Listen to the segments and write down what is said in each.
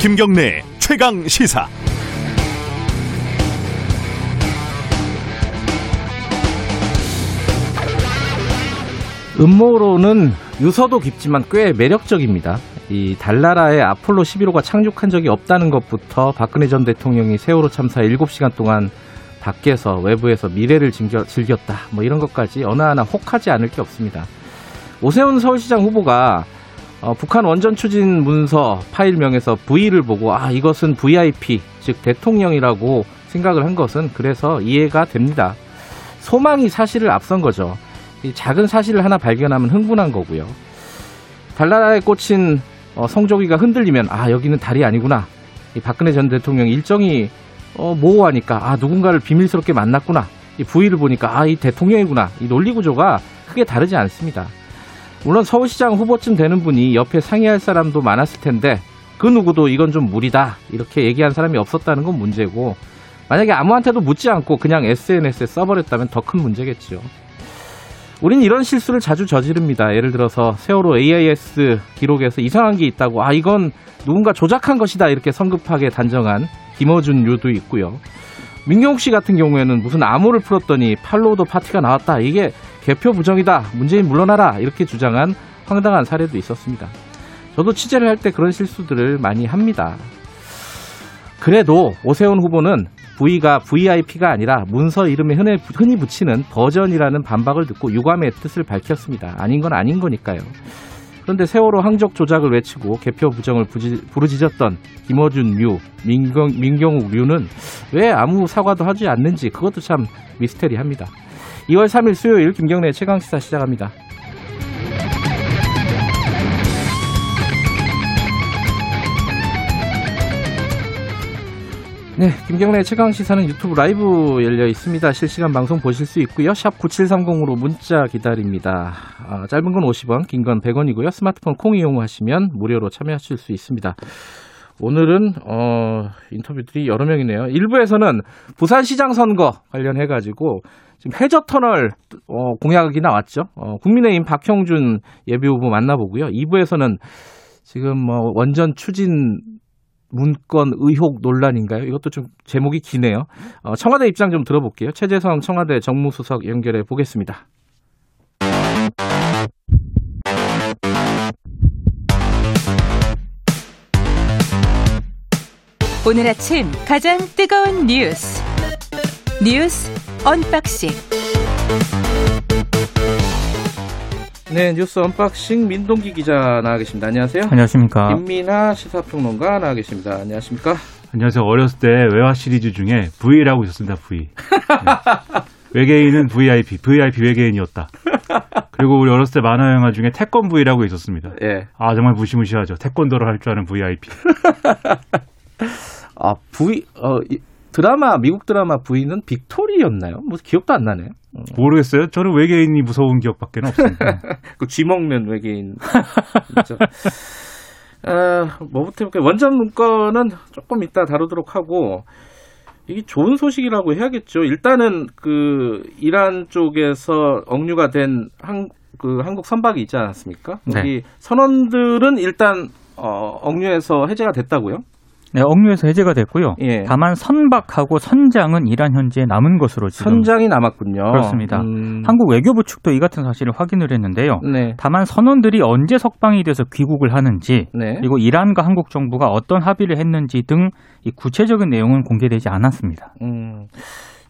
김경래 최강 시사. 음모론은 유서도 깊지만 꽤 매력적입니다. 이 달나라에 아폴로 11호가 착륙한 적이 없다는 것부터 박근혜 전 대통령이 세월호 참사 7시간 동안 밖에서 외부에서 미래를 즐겨, 즐겼다. 뭐 이런 것까지 어느 하나 혹하지 않을 게 없습니다. 오세훈 서울시장 후보가 어, 북한 원전 추진 문서 파일명에서 V를 보고 아 이것은 VIP 즉 대통령이라고 생각을 한 것은 그래서 이해가 됩니다. 소망이 사실을 앞선 거죠. 이 작은 사실을 하나 발견하면 흥분한 거고요. 달나라에 꽂힌 어, 성조기가 흔들리면 아 여기는 달이 아니구나. 이 박근혜 전 대통령 일정이 어, 모호하니까 아 누군가를 비밀스럽게 만났구나. 이 부위를 보니까 아 이 대통령이구나. 이 논리 구조가 크게 다르지 않습니다. 물론 서울시장 후보쯤 되는 분이 옆에 상의할 사람도 많았을 텐데 그 누구도 이건 좀 무리다 이렇게 얘기한 사람이 없었다는 건 문제고 만약에 아무한테도 묻지 않고 그냥 SNS에 써버렸다면 더 큰 문제겠죠. 우린 이런 실수를 자주 저지릅니다. 예를 들어서 세월호 AIS 기록에서 이상한 게 있다고 아 이건 누군가 조작한 것이다 이렇게 성급하게 단정한 김어준 류도 있고요. 민경욱 씨 같은 경우에는 무슨 암호를 풀었더니 팔로우더 파티가 나왔다. 이게 개표 부정이다. 문재인 물러나라. 이렇게 주장한 황당한 사례도 있었습니다. 저도 취재를 할 때 그런 실수들을 많이 합니다. 그래도 오세훈 후보는 V가 VIP가 아니라 문서 이름에 흔히, 흔히 붙이는 버전이라는 반박을 듣고 유감의 뜻을 밝혔습니다. 아닌 건 아닌 거니까요. 그런데 세월호 항적 조작을 외치고 개표 부정을 부지, 부르짖었던 김어준 류, 민경, 민경욱 류는 왜 아무 사과도 하지 않는지 그것도 참 미스테리합니다. 2월 3일 수요일 김경래 최강시사 시작합니다. 네, 김경래 최강 시사는 유튜브 라이브 열려 있습니다. 실시간 방송 보실 수 있고요. 샵 9730으로 문자 기다립니다. 아, 짧은 건 50원, 긴 건 100원이고요. 스마트폰 콩 이용하시면 무료로 참여하실 수 있습니다. 오늘은 어, 인터뷰들이 여러 명이네요. 일부에서는 부산시장 선거 관련해 가지고 지금 해저 터널 어, 공약이 나왔죠. 어, 국민의힘 박형준 예비 후보 만나보고요. 2부에서는 지금 뭐 원전 추진 문건 의혹 논란인가요? 이것도 좀 제목이 기네요. 어, 청와대 입장 좀 들어볼게요. 최재성 청와대 정무수석 연결해 보겠습니다. 오늘 아침 가장 뜨거운 뉴스 뉴스 언박싱 네, 뉴스 언박싱 민동기 기자 나와 계십니다. 안녕하세요. 안녕하십니까. 김민아 시사평론가 나와 계십니다. 안녕하십니까. 안녕하세요. 어렸을 때 외화 시리즈 중에 V라고 있었습니다. V. 네. 외계인은 VIP, VIP 외계인이었다. 그리고 우리 어렸을 때 만화 영화 중에 태권 V라고 있었습니다. 예. 아 정말 무시무시하죠. 태권도를 할 줄 아는 VIP. 아 V 어 이, 드라마 미국 드라마 V는 빅토리였나요? 뭐 기억도 안 나네. 어. 모르겠어요. 저는 외계인이 무서운 기억밖에 없습니다. 그쥐 먹는 외계인. 아, 뭐부터 해볼까요? 원전 문건은 조금 이따 다루도록 하고, 이게 좋은 소식이라고 해야겠죠. 일단은 그 이란 쪽에서 억류가 된 한, 그 한국 선박이 있지 않았습니까? 여기 네. 선원들은 일단 어, 억류에서 해제가 됐다고요? 네, 억류에서 해제가 됐고요. 예. 다만 선박하고 선장은 이란 현지에 남은 것으로 지금 선장이 남았군요. 그렇습니다. 음, 한국 외교부 측도 이 같은 사실을 확인을 했는데요. 네. 다만 선원들이 언제 석방이 돼서 귀국을 하는지 네. 그리고 이란과 한국 정부가 어떤 합의를 했는지 등이 구체적인 내용은 공개되지 않았습니다. 음,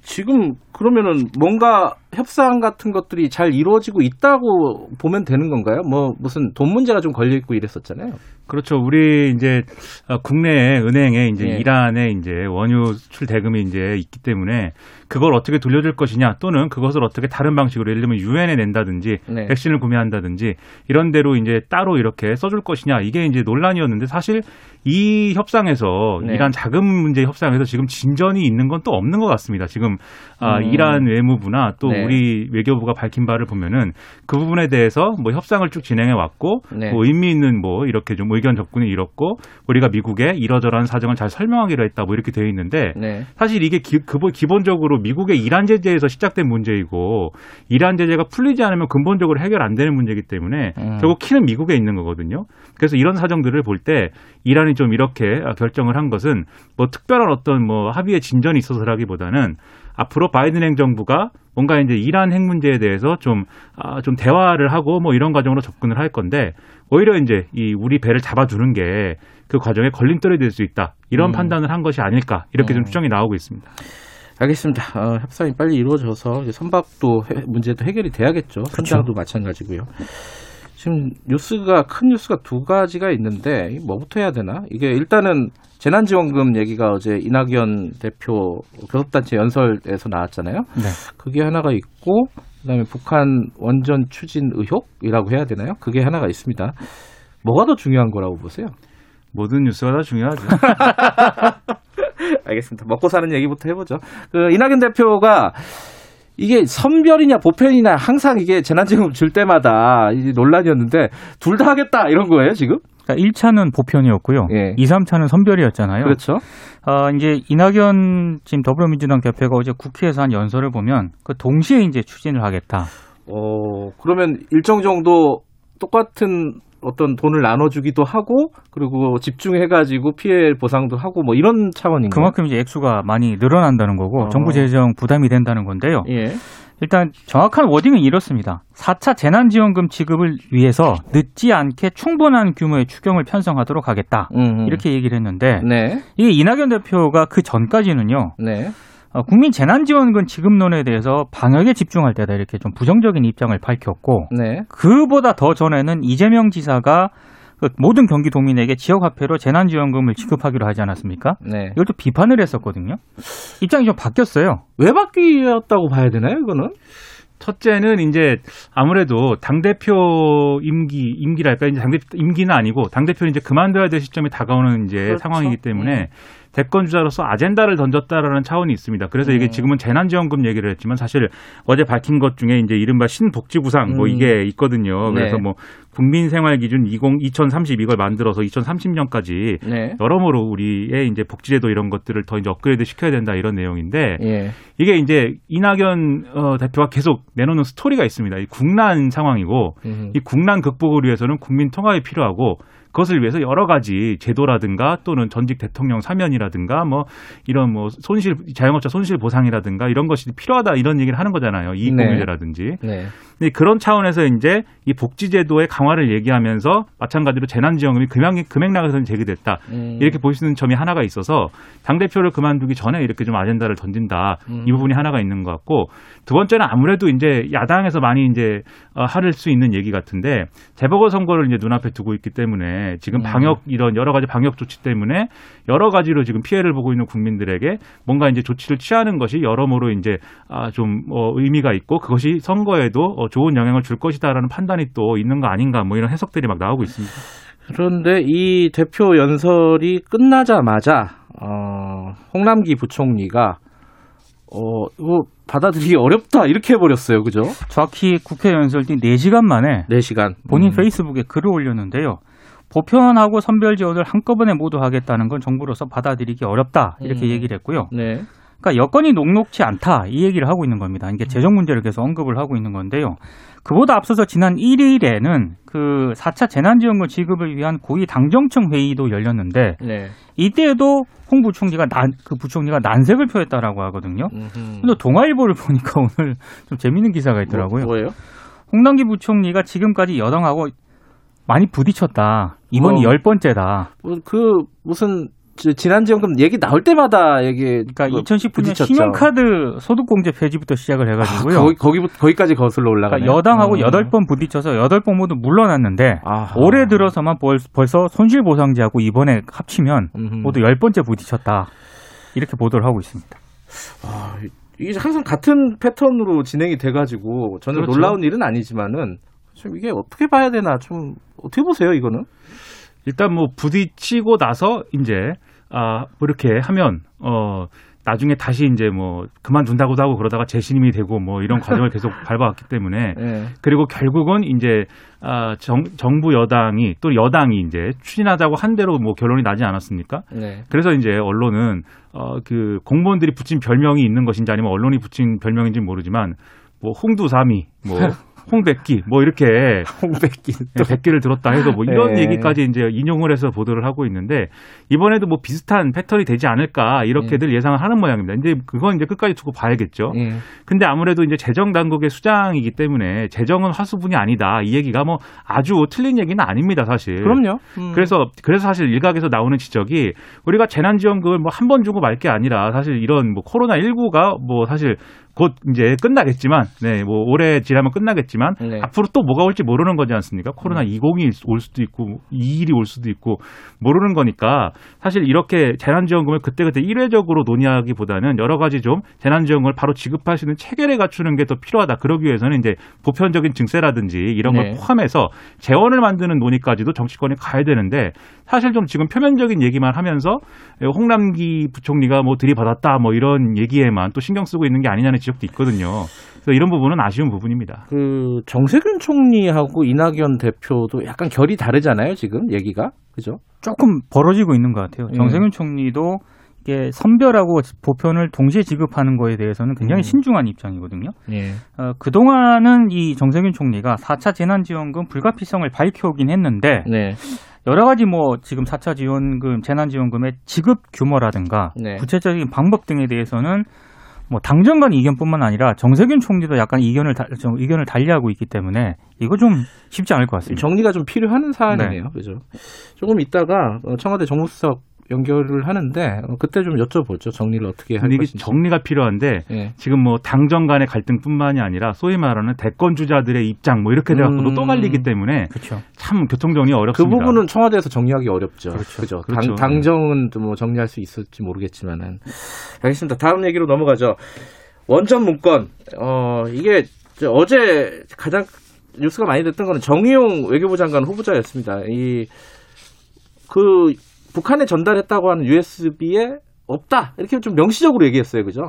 지금 그러면은 뭔가 협상 같은 것들이 잘 이루어지고 있다고 보면 되는 건가요? 뭐 무슨 돈 문제가 좀 걸려 있고 이랬었잖아요. 그렇죠. 우리 이제 어, 국내 은행에 이제 예. 이란의 이제 원유 수출 대금이 이제 있기 때문에 그걸 어떻게 돌려줄 것이냐 또는 그것을 어떻게 다른 방식으로 예를 들면 유엔에 낸다든지 네. 백신을 구매한다든지 이런 대로 이제 따로 이렇게 써줄 것이냐 이게 이제 논란이었는데 사실 이 협상에서 네. 이란 자금 문제 협상에서 지금 진전이 있는 건 또 없는 것 같습니다. 지금 아, 음. 이란 외무부나 또 네. 우리 외교부가 밝힌 바를 보면은 그 부분에 대해서 뭐 협상을 쭉 진행해 왔고 네. 뭐 의미 있는 뭐 이렇게 좀 의견 접근을 이뤘고 우리가 미국에 이러저러한 사정을 잘 설명하기로 했다 뭐 이렇게 되어 있는데 네. 사실 이게 기, 그- 기본적으로 미국의 이란 제재에서 시작된 문제이고 이란 제재가 풀리지 않으면 근본적으로 해결 안 되는 문제이기 때문에 음. 결국 키는 미국에 있는 거거든요. 그래서 이런 사정들을 볼 때 이란이 좀 이렇게 결정을 한 것은 뭐 특별한 어떤 뭐 합의의 진전이 있어서라기보다는 앞으로 바이든 행정부가 뭔가 이제 이란 핵 문제에 대해서 좀, 아, 좀 대화를 하고 뭐 이런 과정으로 접근을 할 건데 오히려 이제 이 우리 배를 잡아두는 게 그 과정에 걸림돌이 될 수 있다. 이런 음. 판단을 한 것이 아닐까. 이렇게 좀 음. 추정이 나오고 있습니다. 알겠습니다. 어, 협상이 빨리 이루어져서 이제 선박도 해- 문제도 해결이 돼야겠죠. 선장도 마찬가지고요. 지금 뉴스가 큰 뉴스가 두 가지가 있는데 뭐부터 해야 되나? 이게 일단은 재난지원금 얘기가 어제 이낙연 대표 교섭단체 연설에서 나왔잖아요. 네. 그게 하나가 있고 그다음에 북한 원전 추진 의혹이라고 해야 되나요? 그게 하나가 있습니다. 뭐가 더 중요한 거라고 보세요? 모든 뉴스가 다 중요하죠. 알겠습니다. 먹고 사는 얘기부터 해보죠. 그 이낙연 대표가 이게 선별이냐 보편이냐 항상 이게 재난지원금 줄 때마다 이 논란이었는데 둘 다 하겠다 이런 거예요 지금? 그러니까 1차는 보편이었고요. 예. 2, 3차는 선별이었잖아요. 그렇죠. 어, 이제 이낙연 지금 더불어민주당 대표가 어제 국회에서 한 연설을 보면 그 동시에 이제 추진을 하겠다. 어 그러면 일정 정도 똑같은 어떤 돈을 나눠주기도 하고 그리고 집중해가지고 피해 보상도 하고 뭐 이런 차원인가요? 그만큼 이제 액수가 많이 늘어난다는 거고 어. 정부 재정 부담이 된다는 건데요. 예. 일단 정확한 워딩은 이렇습니다. 4차 재난지원금 지급을 위해서 늦지 않게 충분한 규모의 추경을 편성하도록 하겠다. 음, 음. 이렇게 얘기를 했는데 네. 이게 이낙연 대표가 그 전까지는요. 네. 어, 국민 재난지원금 지급론에 대해서 방역에 집중할 때다 이렇게 좀 부정적인 입장을 밝혔고 네. 그보다 더 전에는 이재명 지사가 그 모든 경기도민에게 지역화폐로 재난지원금을 지급하기로 하지 않았습니까? 네. 이걸 또 비판을 했었거든요. 입장이 좀 바뀌었어요. 왜 바뀌었다고 봐야 되나요 이거는? 첫째는 이제 아무래도 당 대표 임기, 임기랄까, 이제 당 대표 임기는 아니고, 당 대표는 이제 그만둬야 될 시점이 다가오는 이제 그렇죠. 상황이기 때문에, 음. 대권 주자로서 아젠다를 던졌다라는 차원이 있습니다. 그래서 이게 음. 지금은 재난지원금 얘기를 했지만 사실 어제 밝힌 것 중에 이제 이른바 신복지부상 뭐 음. 이게 있거든요. 그래서 네. 뭐 국민생활기준 20, 2030 이걸 만들어서 2030년까지 네. 여러모로 우리의 이제 복지제도 이런 것들을 더 이제 업그레이드 시켜야 된다 이런 내용인데 예. 이게 이제 이낙연 어, 대표가 계속 내놓는 스토리가 있습니다. 이 국난 상황이고 음. 이 국난 극복을 위해서는 국민 통합이 필요하고 그것을 위해서 여러 가지 제도라든가 또는 전직 대통령 사면이라든가 뭐 이런 뭐 손실 자영업자 손실 보상이라든가 이런 것이 필요하다 이런 얘기를 하는 거잖아요. 이익 네. 공유제라든지. 네. 근데 그런 차원에서 이제 이 복지제도의 강화를 얘기하면서 마찬가지로 재난지원금이 금액 금액락에서는 제기됐다. 음. 이렇게 보시는 점이 하나가 있어서 당 대표를 그만두기 전에 이렇게 좀 아젠다를 던진다. 음. 이 부분이 하나가 있는 것 같고 두 번째는 아무래도 이제 야당에서 많이 이제 어, 하를 수 있는 얘기 같은데 재보궐 선거를 이제 눈앞에 두고 있기 때문에 지금 음. 방역 이런 여러 가지 방역 조치 때문에 여러 가지로 지금 피해를 보고 있는 국민들에게 뭔가 이제 조치를 취하는 것이 여러모로 이제 아, 좀 어, 의미가 있고 그것이 선거에도 어, 좋은 영향을 줄 것이다라는 판단이 또 있는 거 아닌가 뭐 이런 해석들이 막 나오고 있습니다. 그런데 이 대표 연설이 끝나자마자 어, 홍남기 부총리가 어, 이거 받아들이기 어렵다 이렇게 해버렸어요, 그죠? 정확히 국회 연설 뒤 4시간 만에 4시간. 본인 음. 페이스북에 글을 올렸는데요. 보편하고 선별 지원을 한꺼번에 모두 하겠다는 건 정부로서 받아들이기 어렵다 이렇게 음. 얘기를 했고요. 네. 그러니까 여건이 녹록치 않다 이 얘기를 하고 있는 겁니다. 이게 재정 문제를 계속 언급을 하고 있는 건데요. 그보다 앞서서 지난 1일에는 그 4차 재난지원금 지급을 위한 고위 당정청 회의도 열렸는데 네. 이때에도 홍 부총리가 난, 그 부총리가 난색을 표했다라고 하거든요. 음흠. 근데 동아일보를 보니까 오늘 좀 재밌는 기사가 있더라고요. 뭐, 뭐예요? 홍남기 부총리가 지금까지 여당하고 많이 부딪혔다. 이번이 어. 열 번째다. 뭐, 그 무슨 지- 지난 지원금 얘기 나올 때마다 얘기 그러니까 뭐 2019년 부딪혔죠. 신용카드 소득공제 폐지부터 시작을 해가지고요. 아, 거기 거기 거기까지 거슬러 올라가네. 그러니까 여당하고 음. 여덟 번 부딪혀서 여덟 번 모두 물러났는데 아하. 올해 들어서만 벌, 벌써 손실보상제하고 이번에 합치면 음흠. 모두 열 번째 부딪혔다. 이렇게 보도를 하고 있습니다. 아, 이게 항상 같은 패턴으로 진행이 돼가지고 전혀 그렇죠. 놀라운 일은 아니지만은 좀 이게 어떻게 봐야 되나 좀 어떻게 보세요 이거는? 일단 뭐 부딪히고 나서 이제 아, 뭐 이렇게 하면 어 나중에 다시 이제 뭐 그만둔다고도 하고 그러다가 재신임이 되고 뭐 이런 과정을 계속 밟아왔기 때문에 네. 그리고 결국은 이제 아, 정, 정부 여당이 또 여당이 이제 추진하자고 한 대로 뭐 결론이 나지 않았습니까? 네. 그래서 이제 언론은 어, 그 공무원들이 붙인 별명이 있는 것인지 아니면 언론이 붙인 별명인지 는 모르지만 뭐 홍두사미, 뭐 홍백기, 뭐 이렇게 홍백기. 네, 100개를 들었다 해서 뭐 이런 네. 얘기까지 이제 인용을 해서 보도를 하고 있는데 이번에도 뭐 비슷한 패턴이 되지 않을까 이렇게들 예상을 하는 모양입니다. 이제 그건 이제 끝까지 두고 봐야겠죠. 예. 근데 아무래도 이제 재정 당국의 수장이기 때문에 재정은 화수분이 아니다. 이 얘기가 뭐 아주 틀린 얘기는 아닙니다, 사실. 그럼요. 음. 그래서 그래서 사실 일각에서 나오는 지적이 우리가 재난지원금을 뭐 한 번 주고 말 게 아니라 사실 이런 뭐 코로나 19가 뭐 사실 곧 이제 끝나겠지만, 네, 뭐 올해 지나면 끝나겠지만 네. 앞으로 또 뭐가 올지 모르는 거지 않습니까? 코로나 20이 올 수도 있고 21이 올 수도 있고 모르는 거니까 사실 이렇게 재난지원금을 그때그때 일회적으로 논의하기보다는 여러 가지 좀 재난지원금을 바로 지급할 수 있는 체계를 갖추는 게 더 필요하다. 그러기 위해서는 이제 보편적인 증세라든지 이런 걸 네. 포함해서 재원을 만드는 논의까지도 정치권이 가야 되는데 사실 좀 지금 표면적인 얘기만 하면서 홍남기 부총리가 뭐 들이받았다 뭐 이런 얘기에만 또 신경 쓰고 있는 게 아니냐는 지적 도 있거든요. 그래서 이런 부분은 아쉬운 부분입니다. 그 정세균 총리하고 이낙연 대표도 약간 결이 다르잖아요, 지금 얘기가. 그죠? 조금 벌어지고 있는 것 같아요. 음. 정세균 총리도 이게 선별하고 보편을 동시에 지급하는 거에 대해서는 굉장히 음. 신중한 입장이거든요. 예. 어, 그동안은 이 정세균 총리가 4차 재난지원금 불가피성을 밝혀오긴 했는데 네. 여러 가지 뭐 지금 4차 지원금, 재난지원금의 지급 규모라든가 네. 구체적인 방법 등에 대해서는 뭐 당정 간 의견뿐만 아니라 정세균 총리도 약간 이견을 달, 좀 의견을 달리하고 있기 때문에 이거 좀 쉽지 않을 것 같습니다. 정리가 좀 필요한 사안이네요. 그죠? 조금 있다가 어, 청와대 정무수석 연결을 하는데 어, 그때 좀 여쭤보죠. 정리를 어떻게 할 것인지. 정리가 필요한데 예. 지금 뭐 당정 간의 갈등뿐만이 아니라 소위 말하는 대권 주자들의 입장 뭐 이렇게 돼갖고도 음. 또 갈리기 때문에 그렇죠. 참 교통 정리 그 어렵습니다. 부분은 청와대에서 정리하기 어렵죠. 그렇죠. 그죠? 그렇죠. 당, 당정은 또뭐 정리할 수 있을지 모르겠지만은. 알겠습니다. 다음 얘기로 넘어가죠. 원전 문건. 어, 이게 저 어제 가장 뉴스가 많이 됐던 거는 정의용 외교부 장관 후보자였습니다. 이, 그, 북한에 전달했다고 하는 USB에 없다. 이렇게 좀 명시적으로 얘기했어요. 그죠?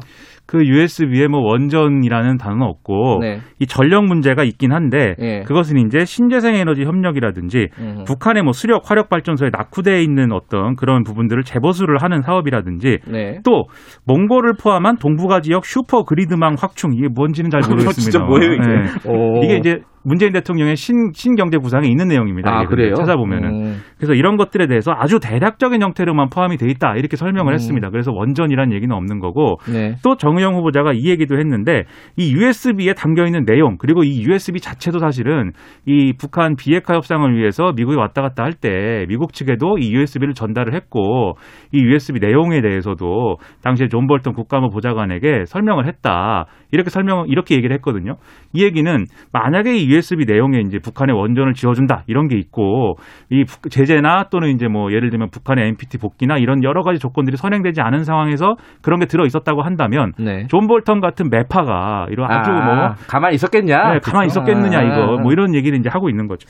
그 USB에 뭐 원전이라는 단어는 없고 네. 이 전력 문제가 있긴 한데 예. 그것은 이제 신재생 에너지 협력이라든지 음. 북한의 뭐 수력 화력 발전소에 낙후되어 있는 어떤 그런 부분들을 재보수를 하는 사업이라든지 네. 또 몽골을 포함한 동북아 지역 슈퍼 그리드망 확충 이게 뭔지는 잘 모르겠습니다. 진짜 뭐예요, 이게? 네. 오. 이게 이제 문재인 대통령의 신 신경제 구상에 있는 내용입니다. 아, 그래요? 찾아보면은 음. 그래서 이런 것들에 대해서 아주 대략적인 형태로만 포함이 돼 있다 이렇게 설명을 음. 했습니다. 그래서 원전이란 얘기는 없는 거고 네. 또 정의 용 후보자가 이 얘기도 했는데 이 USB에 담겨 있는 내용 그리고 이 USB 자체도 사실은 이 북한 비핵화 협상을 위해서 미국에 왔다 갔다 할 때 미국 측에도 이 USB를 전달을 했고 이 USB 내용에 대해서도 당시에 존 볼턴 국가안보 보좌관에게 설명을 했다 이렇게 설명 이렇게 얘기를 했거든요. 이 얘기는 만약에 이 USB 내용에 이제 북한의 원전을 지어준다 이런 게 있고 이 북- 제재나 또는 이제 뭐 예를 들면 북한의 NPT 복귀나 이런 여러 가지 조건들이 선행되지 않은 상황에서 그런 게 들어 있었다고 한다면 네. 존 볼턴 같은 매파가 이런 아주 아, 뭐 가만히 있었겠냐? 네, 가만히? 있었겠느냐 아, 이거 아. 뭐 이런 얘기를 이제 하고 있는 거죠.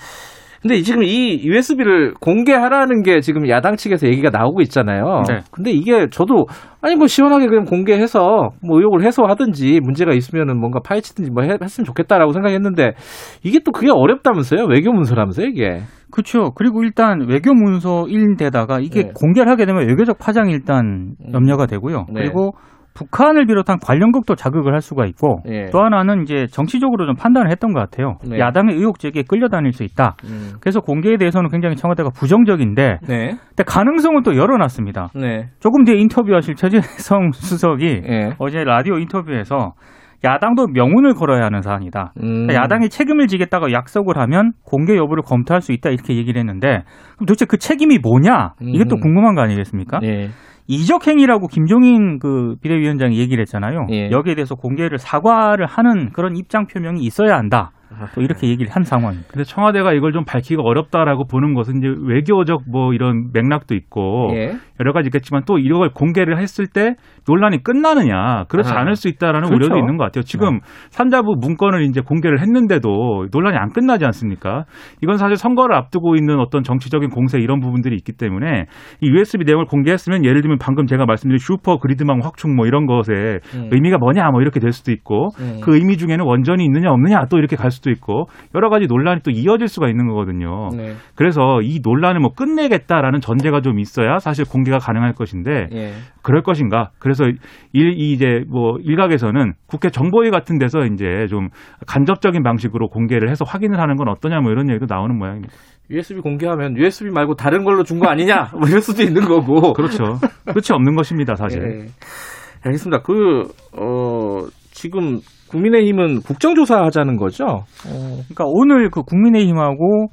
근데 지금 이 USB를 공개하라는 게 지금 야당 측에서 얘기가 나오고 있잖아요. 네. 근데 이게 저도 아니 뭐 시원하게 그냥 공개해서 뭐 의혹을 해소하든지 문제가 있으면은 뭔가 파헤치든지 뭐 해- 했으면 좋겠다라고 생각했는데 이게 또 그게 어렵다면서요? 외교 문서라면서요, 이게. 그렇죠. 그리고 일단 외교 문서인데다가 이게 네. 공개를 하게 되면 외교적 파장이 일단 음. 염려가 되고요. 네. 그리고 북한을 비롯한 관련국도 자극을 할 수가 있고 예. 또 하나는 이제 정치적으로 좀 판단을 했던 것 같아요. 네. 야당의 의혹 제기에 끌려다닐 수 있다. 음. 그래서 공개에 대해서는 굉장히 청와대가 부정적인데 네. 근데 가능성은 또 열어놨습니다. 네. 조금 뒤에 인터뷰하실 최재성 수석이 예. 어제 라디오 인터뷰에서 야당도 명운을 걸어야 하는 사안이다. 음. 그러니까 야당이 책임을 지겠다고 약속을 하면 공개 여부를 검토할 수 있다 이렇게 얘기를 했는데 그럼 도대체 그 책임이 뭐냐 이게 또 음. 궁금한 거 아니겠습니까? 예. 이적 행위라고 김종인 그 비대위원장이 얘기를 했잖아요. 예. 여기에 대해서 공개를 사과를 하는 그런 입장 표명이 있어야 한다. 또 이렇게 얘기를 한 상황입니다. 근데 청와대가 이걸 좀 밝히기가 어렵다라고 보는 것은 이제 외교적 뭐 이런 맥락도 있고 예. 여러 가지 있겠지만 또 이걸 공개를 했을 때 논란이 끝나느냐 그렇지 아, 않을 수 있다라는 그렇죠. 우려도 있는 것 같아요. 지금 산자부 문건을 이제 공개를 했는데도 논란이 안 끝나지 않습니까? 이건 사실 선거를 앞두고 있는 어떤 정치적인 공세 이런 부분들이 있기 때문에 이 USB 내용을 공개했으면 예를 들면 방금 제가 말씀드린 슈퍼 그리드망 확충 뭐 이런 것에 음. 의미가 뭐냐 뭐 이렇게 될 수도 있고 음. 그 의미 중에는 원전이 있느냐 없느냐 또 이렇게 갈 수도 있고 여러 가지 논란이 또 이어질 수가 있는 거거든요. 네. 그래서 이 논란을 뭐 끝내겠다라는 전제가 좀 있어야 사실 공개가 가능할 것인데 예. 그럴 것인가? 그래서 일이 이제 뭐 일각에서는 국회 정보위 같은 데서 이제 좀 간접적인 방식으로 공개를 해서 확인을 하는 건 어떠냐 뭐 이런 얘기도 나오는 모양입니다. USB 공개하면 USB 말고 다른 걸로 준 거 아니냐? 뭐 이럴 수도 있는 거고. 그렇죠. 끝이 없는 것입니다, 사실. 예. 알겠습니다. 그, 어, 지금 국민의힘은 국정조사 하자는 거죠? 그러니까 오늘 그 국민의힘하고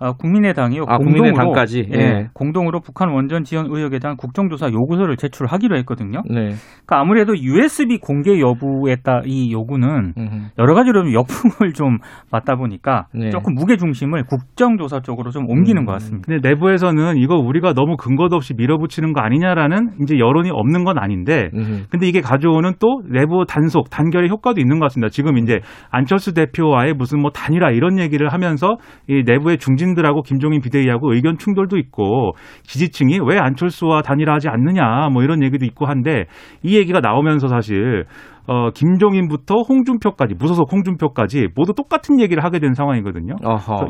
아, 국민의당이요. 아, 공동으로, 국민의당까지? 예, 예. 공동으로 북한 원전 지원 의혹에 대한 국정조사 요구서를 제출하기로 했거든요. 네. 그러니까 아무래도 USB 공개 여부에 따 이 요구는 음. 여러 가지로 좀 역풍을 좀 맞다 보니까 네. 조금 무게 중심을 국정조사 쪽으로 좀 옮기는 음. 것 같습니다. 근데 내부에서는 이거 우리가 너무 근거도 없이 밀어붙이는 거 아니냐라는 이제 여론이 없는 건 아닌데 음. 근데 이게 가져오는 또 내부 단속, 단결의 효과도 있는 것 같습니다. 지금 이제 안철수 대표와의 무슨 뭐 단일화 이런 얘기를 하면서 이 내부의 중진 들하고 김종인 비대위하고 의견 충돌도 있고 지지층이 왜 안철수와 단일화하지 않느냐 뭐 이런 얘기도 있고 한데 이 얘기가 나오면서 사실 어 김종인부터 홍준표까지 무소속 홍준표까지 모두 똑같은 얘기를 하게 된 상황이거든요.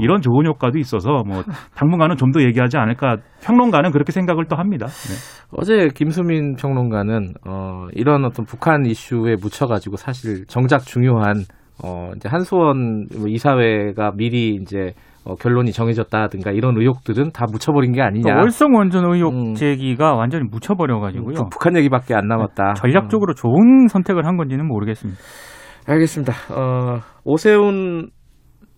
이런 좋은 효과도 있어서 뭐 당분간은 좀 더 얘기하지 않을까 평론가는 그렇게 생각을 또 합니다. 네. 어제 김수민 평론가는 어, 이런 어떤 북한 이슈에 묻혀가지고 사실 정작 중요한 어, 이제 한수원 뭐 이사회가 미리 이제 어, 결론이 정해졌다든가 이런 의혹들은 다 묻혀버린 게 아니냐. 그러니까 월성 원전 의혹 음. 제기가 완전히 묻혀버려가지고요. 부- 북한 얘기밖에 안 남았다. 전략적으로 좋은 선택을 한 건지는 모르겠습니다. 어, 알겠습니다. 어, 오세훈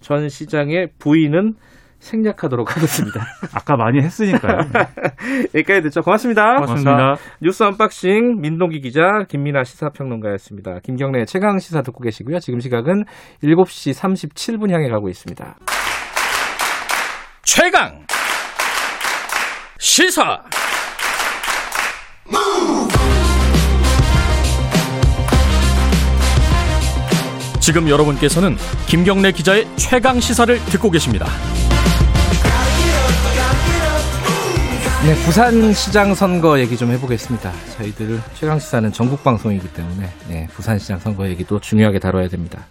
전 시장의 부인은 생략하도록 하겠습니다. 아까 많이 했으니까요. 여기까지 듣죠. 고맙습니다. 고맙습니다. 뉴스 언박싱 민동기 기자 김민아 시사평론가였습니다. 김경래 최강 시사 듣고 계시고요. 지금 시각은 7시 37분 향해 가고 있습니다. 최강 시사 지금 여러분께서는 김경래 기자의 최강 시사를 듣고 계십니다. 네, 부산시장 선거 얘기 좀 해보겠습니다. 저희들 최강 시사는 전국 방송이기 때문에 네, 부산시장 선거 얘기도 중요하게 다뤄야 됩니다.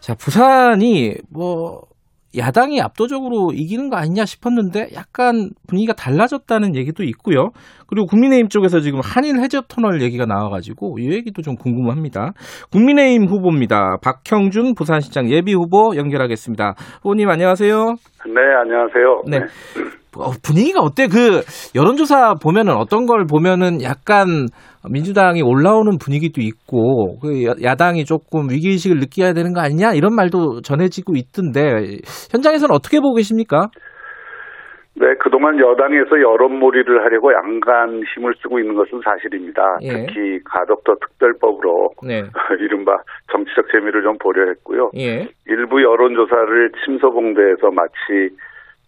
자, 부산이 뭐 야당이 압도적으로 이기는 거 아니냐 싶었는데 약간 분위기가 달라졌다는 얘기도 있고요. 그리고 국민의힘 쪽에서 지금 한일 해저 터널 얘기가 나와가지고 이 얘기도 좀 궁금합니다. 국민의힘 후보입니다. 박형준 부산시장 예비 후보 연결하겠습니다. 후보님 안녕하세요. 네, 안녕하세요. 네. 어, 분위기가 어때? 그 여론조사 보면은 어떤 걸 보면은 약간 민주당이 올라오는 분위기도 있고 그 야- 야당이 조금 위기 의식을 느껴야 되는 거 아니냐 이런 말도 전해지고 있던데 현장에서는 어떻게 보고 계십니까? 네, 그동안 여당에서 여론몰이를 하려고 양간 힘을 쓰고 있는 것은 사실입니다. 예. 특히 가덕도 특별법으로 네. 이른바 정치적 재미를 좀 보려 했고요. 예. 일부 여론조사를 침소봉대해서 마치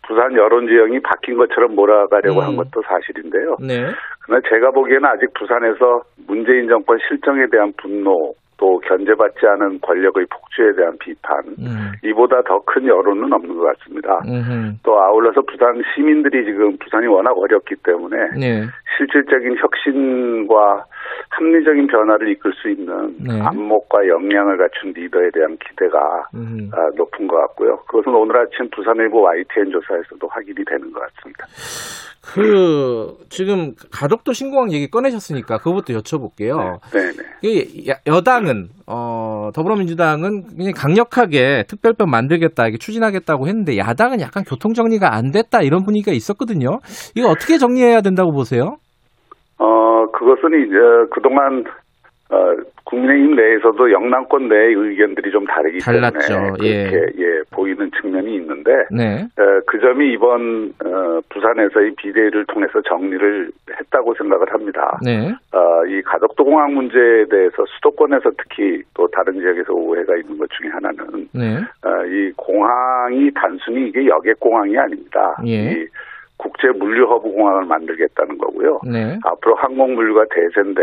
부산 여론 지형이 바뀐 것처럼 몰아가려고 음. 한 것도 사실인데요. 네. 그러나 제가 보기에는 아직 부산에서 문재인 정권 실정에 대한 분노 또 견제받지 않은 권력의 폭주에 대한 비판 음. 이보다 더 큰 여론은 없는 것 같습니다. 음흠. 또 아울러서 부산 시민들이 지금 부산이 워낙 어렵기 때문에 네. 실질적인 혁신과 합리적인 변화를 이끌 수 있는 네. 안목과 역량을 갖춘 리더에 대한 기대가 음. 아, 높은 것 같고요. 그것은 오늘 아침 부산일보 YTN 조사에서도 확인이 되는 것 같습니다. 그 지금 가덕도 신공항 얘기 꺼내셨으니까 그것부터 여쭤볼게요. 네네. 이 야- 여당은 어 더불어민주당은 굉장히 강력하게 특별법 만들겠다 이게 추진하겠다고 했는데 야당은 약간 교통 정리가 안 됐다 이런 분위기가 있었거든요. 이거 어떻게 정리해야 된다고 보세요? 어, 그것은 이제 그동안 어, 국민의힘 내에서도 영남권 내의 의견들이 좀 다르기 달랐죠. 때문에 예. 그렇게 예, 보이는 측면이 있는데 네. 어, 그 점이 이번 어, 부산에서의 비대위를 통해서 정리를 했다고 생각을 합니다. 네. 어, 이 가덕도 공항 문제에 대해서 수도권에서 특히 또 다른 지역에서 오해가 있는 것 중에 하나는 네. 어, 이 공항이 단순히 이게 여객 공항이 아닙니다. 예. 이 국제 물류 허브 공항을 만들겠다는 거고요. 네. 앞으로 항공 물류가 대세인데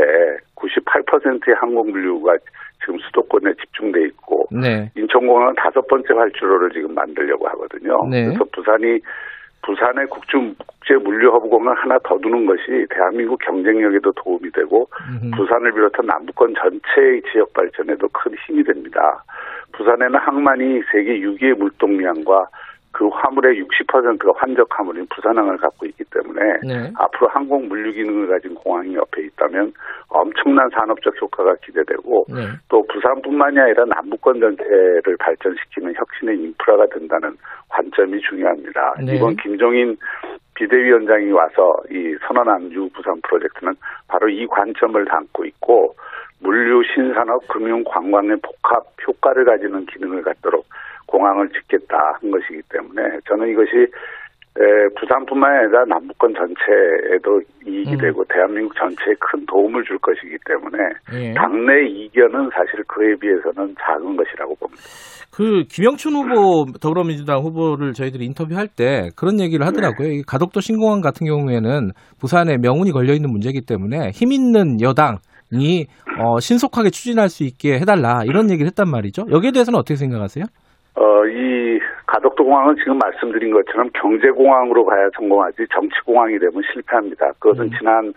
98%의 항공 물류가 지금 수도권에 집중돼 있고 네. 인천공항은 다섯 번째 활주로를 지금 만들려고 하거든요. 네. 그래서 부산이 부산의 국제 국제 물류 허브 공항을 하나 더 두는 것이 대한민국 경쟁력에도 도움이 되고 음흠. 부산을 비롯한 남부권 전체의 지역 발전에도 큰 힘이 됩니다. 부산에는 항만이 세계 6위의 물동량과 그 화물의 60%가 환적 화물인 부산항을 갖고 있기 때문에 네. 앞으로 항공 물류 기능을 가진 공항이 옆에 있다면 엄청난 산업적 효과가 기대되고 네. 또 부산뿐만이 아니라 남부권 전체를 발전시키는 혁신의 인프라가 된다는 관점이 중요합니다. 네. 이번 김종인 비대위원장이 와서 이 선언한 유 부산 프로젝트는 바로 이 관점을 담고 있고 물류, 신산업, 금융, 관광의 복합 효과를 가지는 기능을 갖도록 공항을 짓겠다 한 것이기 때문에 저는 이것이 에, 부산뿐만 아니라 남부권 전체에도 이익이 음. 되고 대한민국 전체에 큰 도움을 줄 것이기 때문에 예. 당내 이견은 사실 그에 비해서는 작은 것이라고 봅니다. 그 김영춘 후보 더불어민주당 후보를 저희들이 인터뷰할 때 그런 얘기를 하더라고요. 이 가덕도 신공항 같은 경우에는 부산에 명운이 걸려 있는 문제이기 때문에 힘 있는 여당이 어, 신속하게 추진할 수 있게 해달라 이런 얘기를 했단 말이죠. 여기에 대해서는 어떻게 생각하세요? 어, 이 가덕도 공항은 지금 말씀드린 것처럼 경제공항으로 가야 성공하지 정치공항이 되면 실패합니다. 그것은 음. 지난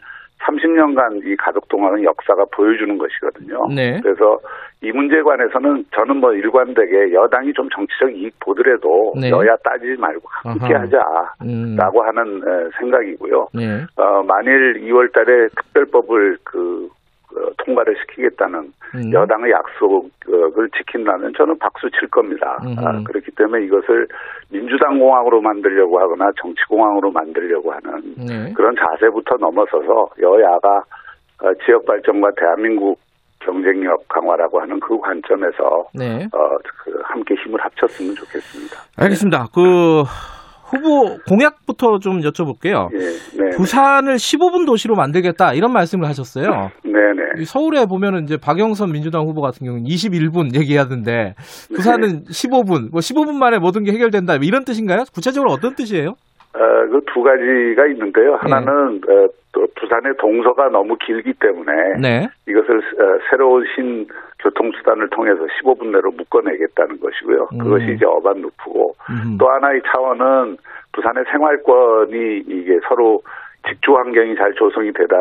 30년간 이 가덕도 공항의 역사가 보여주는 것이거든요. 네. 그래서 이 문제에 관해서는 저는 뭐 일관되게 여당이 좀 정치적 이익 보더라도 네. 여야 따지지 말고 함께 아하. 하자라고 음. 하는 에, 생각이고요. 네. 어, 만일 2월 달에 특별법을 그 어, 통과를 시키겠다는 음. 여당의 약속을 지킨다면 저는 박수 칠 겁니다. 아, 그렇기 때문에 이것을 민주당 공항으로 만들려고 하거나 정치 공항으로 만들려고 하는 네. 그런 자세부터 넘어서서 여야가 어, 지역 발전과 대한민국 경쟁력 강화라고 하는 그 관점에서 네. 어, 그 함께 힘을 합쳤으면 좋겠습니다. 알겠습니다. 그 후보 공약부터 좀 여쭤볼게요. 예, 네, 부산을 15분 도시로 만들겠다 이런 말씀을 하셨어요. 네, 네. 이 서울에 보면은 이제 박영선 민주당 후보 같은 경우는 21분 얘기하던데 부산은 15분, 뭐 15분 만에 모든 게 해결된다 뭐 이런 뜻인가요? 구체적으로 어떤 뜻이에요? 어, 그 두 가지가 있는데요. 하나는 어, 또 부산의 동서가 너무 길기 때문에 네. 이것을 어, 새로운 신 교통수단을 통해서 15분 내로 묶어내겠다는 것이고요. 음. 그것이 이제 어반 루프고 음. 또 하나의 차원은 부산의 생활권이 이게 서로 직주 환경이 잘 조성이 되다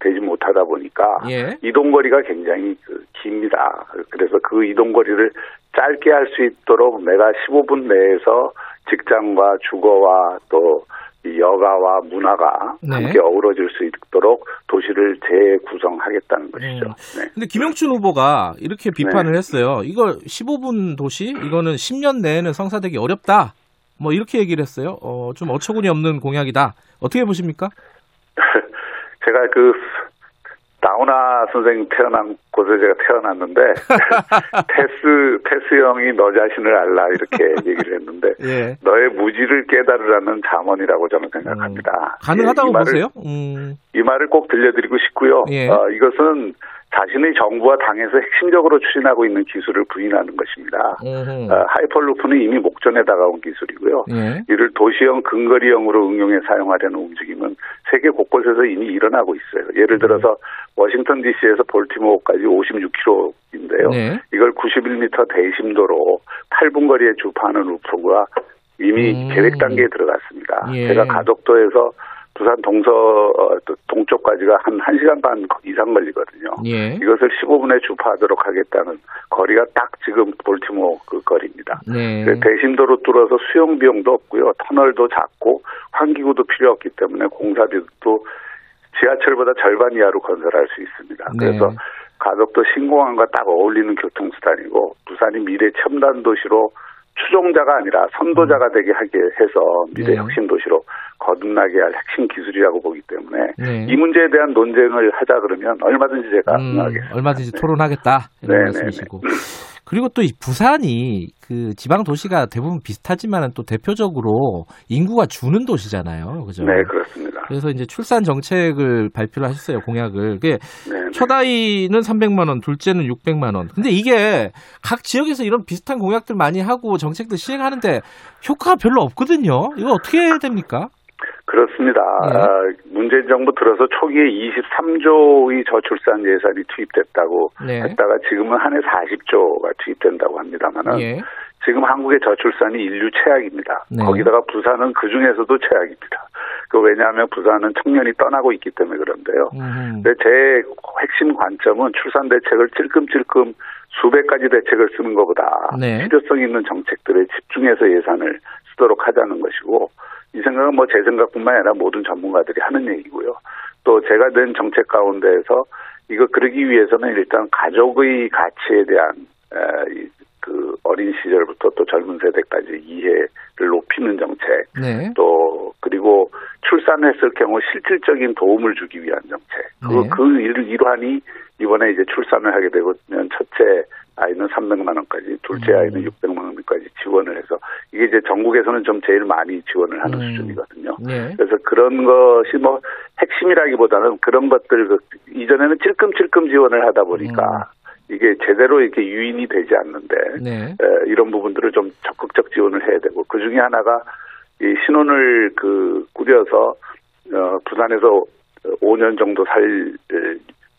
되지 못하다 보니까 예. 이동 거리가 굉장히 그 깁니다. 그래서 그 이동 거리를 짧게 할 수 있도록 내가 15분 내에서 직장과 주거와 또이 여가와 문화가 네. 함께 어우러질 수 있도록 도시를 재구성하겠다는 것이죠. 음. 네. 근데 김영춘 후보가 이렇게 비판을 했어요. 이거 15분 도시 이거는 10년 내에는 성사되기 어렵다. 뭐 이렇게 얘기를 했어요. 어, 좀 어처구니 없는 공약이다. 어떻게 보십니까? 제가 그 나훈아 선생님 태어난 곳에 제가 태어났는데 테스 테스 형이 너 자신을 알라 이렇게 얘기를 했는데 예. 너의 무지를 깨달으라는 잠언이라고 저는 생각합니다. 가능하다고 예, 이 말을- 보세요? 음. 이 말을 꼭 들려드리고 싶고요. 예. 어, 이것은 자신의 정부와 당에서 핵심적으로 추진하고 있는 기술을 부인하는 것입니다. 어, hyperloop는 이미 목전에 다가온 기술이고요. 예. 이를 도시형 근거리형으로 응용해 사용하려는 움직임은 세계 곳곳에서 이미 일어나고 있어요. 예를 들어서 워싱턴 DC에서 볼티모어까지 56km인데요. 네. 이걸 91m 대심도로 8분 거리에 주파하는 루프가 이미 음. 계획 단계에 들어갔습니다. 예. 제가 가덕도에서 부산 동서 어, 또 동쪽까지가 한 1시간 반 이상 걸리거든요. 예. 이것을 15분에 주파하도록 하겠다는 거리가 딱 지금 볼티모어 그 거리입니다. 네. 그 대심도로 뚫어서 수용 비용도 없고요. 터널도 작고 환기구도 필요 없기 때문에 공사비도 지하철보다 절반 이하로 건설할 수 있습니다. 네. 그래서 가덕도 신공항과 딱 어울리는 교통수단이고 부산이 미래 첨단 도시로 추종자가 아니라 선도자가 되게 하게 해서 미래 네. 혁신 도시로 거듭나게 할 핵심 기술이라고 보기 때문에 네. 이 문제에 대한 논쟁을 하자 그러면 얼마든지 제가 음. 얼마든지 토론하겠다 이런 네, 말씀이시고 그리고 또 이 부산이 그 지방 도시가 대부분 비슷하지만은 또 대표적으로 인구가 주는 도시잖아요, 그죠? 네, 그렇습니다. 그래서 이제 출산 정책을 발표를 하셨어요, 공약을. 그게 네, 네. 첫 아이는 300만 원, 둘째는 600만 원. 근데 이게 각 지역에서 이런 비슷한 공약들 많이 하고 정책들 시행하는데 효과가 별로 없거든요. 이거 어떻게 해야 됩니까? 그렇습니다. 네. 아, 문재인 정부 들어서 초기에 23조의 저출산 예산이 투입됐다고 네. 했다가 지금은 한 해 40조가 투입된다고 합니다만은 예. 지금 한국의 저출산이 인류 최악입니다. 네. 거기다가 부산은 그 중에서도 최악입니다. 그 왜냐하면 부산은 청년이 떠나고 있기 때문에 그런데요. 음. 근데 제 핵심 관점은 출산 대책을 찔끔찔끔 수백 가지 대책을 쓰는 것보다 네. 필요성 있는 정책들에 집중해서 예산을 쓰도록 하자는 것이고 이 생각은 뭐 제 생각뿐만 아니라 모든 전문가들이 하는 얘기고요. 또 제가 낸 정책 가운데에서 이거 그러기 위해서는 일단 가족의 가치에 대한 그 어린 시절부터 또 젊은 세대까지 이해를 높이는 정책 네. 또 그리고 출산했을 경우 실질적인 도움을 주기 위한 정책. 그, 네. 그 일- 일환이 이번에 이제 출산을 하게 되면 첫째 아이는 300만 원까지, 둘째 음. 아이는 600만 원까지 지원을 해서 이게 이제 전국에서는 좀 제일 많이 지원을 하는 음. 수준이거든요. 네. 그래서 그런 것이 뭐 핵심이라기보다는 그런 것들 그 이전에는 찔끔찔끔 지원을 하다 보니까 음. 이게 제대로 이렇게 유인이 되지 않는데 네. 에, 이런 부분들을 좀 적극적 지원을 해야 되고 그 중에 하나가 이 신혼을 그 꾸려서 어, 부산에서 5년 정도 살 에,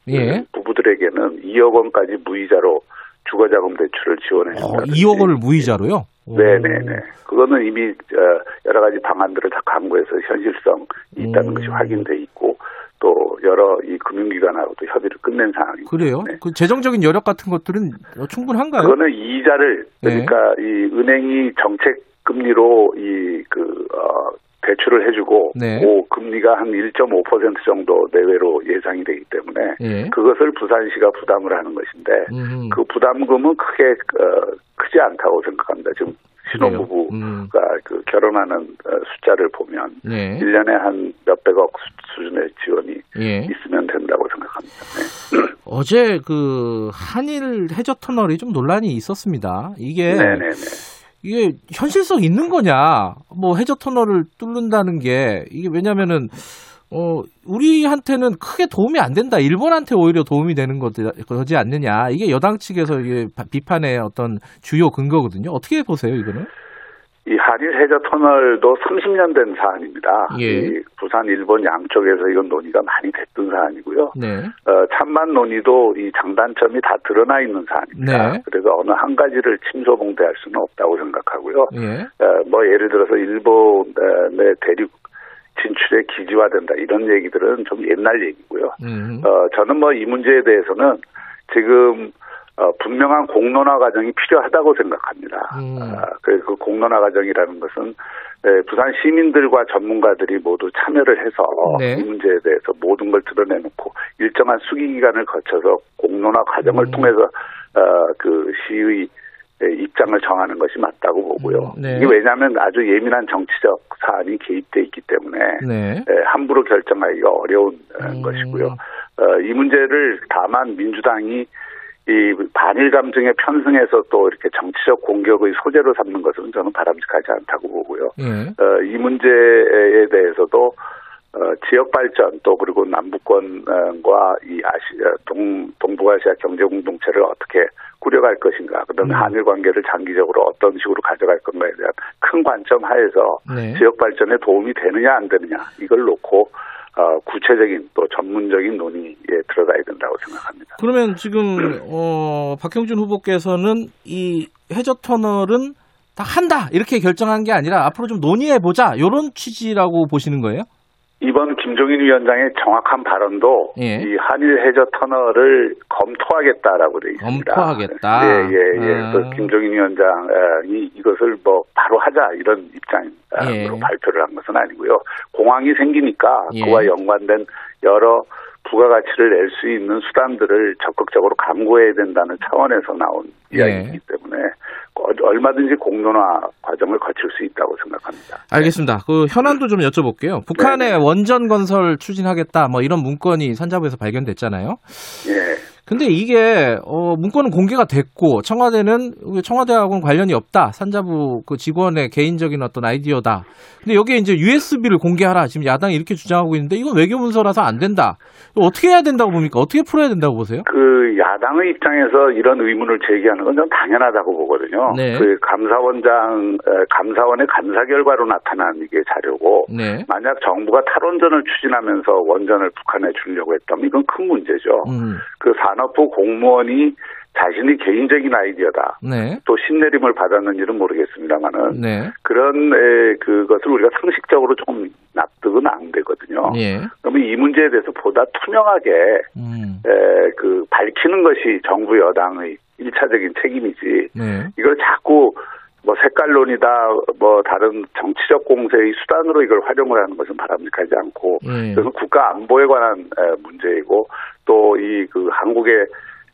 예. 그 부부들에게는 2억 원까지 무이자로 주거자금 대출을 지원해 어, 준다. 2억 원을 무이자로요? 오. 네네네. 그거는 이미 어, 여러 가지 방안들을 다 강구해서 현실성이 있다는 음. 것이 확인돼 있고 또 여러 이 금융기관하고도 협의를 끝낸 상황입니다. 그래요? 네. 그 재정적인 여력 같은 것들은 충분한가요? 그거는 이자를 네. 그러니까 이 은행이 정책 금리로 이 그 어, 대출을 해주고 네. 그 금리가 한 1.5% 정도 내외로 예상이 되기 때문에 예. 그것을 부산시가 부담을 하는 것인데 음. 그 부담금은 크게 어, 크지 않다고 생각합니다. 지금 신혼부부가 음. 그 결혼하는 어, 숫자를 보면 네. 1년에 한 몇백억 수- 수준의 지원이 예. 있으면 된다고 생각합니다. 네. 어제 그 한일 해저 터널이 좀 논란이 있었습니다. 이게 네네네. 이게 현실성 있는 거냐? 뭐 해저 터널을 뚫는다는 게 이게 왜냐면은 어 우리한테는 크게 도움이 안 된다. 일본한테 오히려 도움이 되는 거지 않느냐. 이게 여당 측에서 이게 바- 비판의 어떤 주요 근거거든요. 어떻게 보세요, 이거는? 이 한일 해저 터널도 30년 된 사안입니다. 예. 이 부산, 일본 양쪽에서 이건 논의가 많이 됐던 사안이고요. 네. 어, 찬반 논의도 이 장단점이 다 드러나 있는 사안입니다. 네. 그래서 어느 한 가지를 침소봉대할 수는 없다고 생각하고요. 예. 어, 뭐 예를 들어서 일본의 대륙 진출에 기지화된다 이런 얘기들은 좀 옛날 얘기고요. 음. 어, 저는 뭐 이 문제에 대해서는 지금 어, 분명한 공론화 과정이 필요하다고 생각합니다. 음. 아, 그, 그 공론화 과정이라는 것은 에, 부산 시민들과 전문가들이 모두 참여를 해서 네. 이 문제에 대해서 모든 걸 드러내놓고 일정한 수기 기간을 거쳐서 공론화 과정을 음. 통해서 어, 그 시의 에, 입장을 정하는 것이 맞다고 보고요. 음, 네. 이게 왜냐하면 아주 예민한 정치적 사안이 개입돼 있기 때문에 네. 에, 함부로 결정하기가 어려운 어, 음. 것이고요. 어, 이 문제를 다만 민주당이 이 반일 감정에 편승해서 또 이렇게 정치적 공격의 소재로 삼는 것은 저는 바람직하지 않다고 보고요. 예. 어, 이 문제에 대해서도 어, 지역 발전 또 그리고 남북권과 이 아시 어, 동 동북아시아 경제 공동체를 어떻게 꾸려갈 것인가, 그다음 에 음. 한일 관계를 장기적으로 어떤 식으로 가져갈 건가에 대한 큰 관점 하에서 네. 지역 발전에 도움이 되느냐 안 되느냐 이걸 놓고 어, 구체적인 또 전문적인 논의에 들어가야 된다고 생각합니다. 그러면 지금 어 박형준 후보께서는 이 해저 터널은 다 한다 이렇게 결정한 게 아니라 앞으로 좀 논의해 보자 이런 취지라고 보시는 거예요? 이번 김종인 위원장의 정확한 발언도 예. 이 한일 해저 터널을 검토하겠다라고 되어 있습니다. 검토하겠다. 예, 예, 예. 아. 그래서 김종인 위원장이 이것을 뭐 바로 하자 이런 입장으로 예. 발표를 한 것은 아니고요. 공항이 생기니까 예. 그와 연관된 여러 부가가치를 낼 수 있는 수단들을 적극적으로 강구해야 된다는 차원에서 나온 예. 이야기이기 때문에 어- 얼마든지 공론화 과정을 거칠 수 있다고 생각합니다. 알겠습니다. 그 현안도 좀 여쭤볼게요. 북한의 네네. 원전 건설 추진하겠다 뭐 이런 문건이 산자부에서 발견됐잖아요. 예. 근데 이게 어 문건은 공개가 됐고 청와대는 청와대하고는 관련이 없다. 산자부 그 직원의 개인적인 어떤 아이디어다. 근데 여기에 이제 USB를 공개하라. 지금 야당이 이렇게 주장하고 있는데 이건 외교 문서라서 안 된다. 어떻게 해야 된다고 봅니까? 어떻게 풀어야 된다고 보세요? 그 야당의 입장에서 이런 의문을 제기하는 건 좀 당연하다고 보거든요. 네. 그 감사원장 에, 감사원의 감사 결과로 나타난 이게 자료고 네. 만약 정부가 탈원전을 추진하면서 원전을 북한에 주려고 했다면 이건 큰 문제죠. 음. 그 산업부 공무원이 자신의 개인적인 아이디어다. 네. 또 신내림을 받았는지는 모르겠습니다만은 네. 그런 에, 그것을 우리가 상식적으로 조금 납득은 안 되거든요. 예. 그러면 이 문제에 대해서 보다 투명하게 음. 에, 그 밝히는 것이 정부 여당의 일차적인 책임이지. 네. 이걸 자꾸 뭐 색깔론이다, 뭐 다른 정치적 공세의 수단으로 이걸 활용을 하는 것은 바람직하지 않고, 예. 그것은 국가 안보에 관한 에, 문제이고, 또 이 그 한국의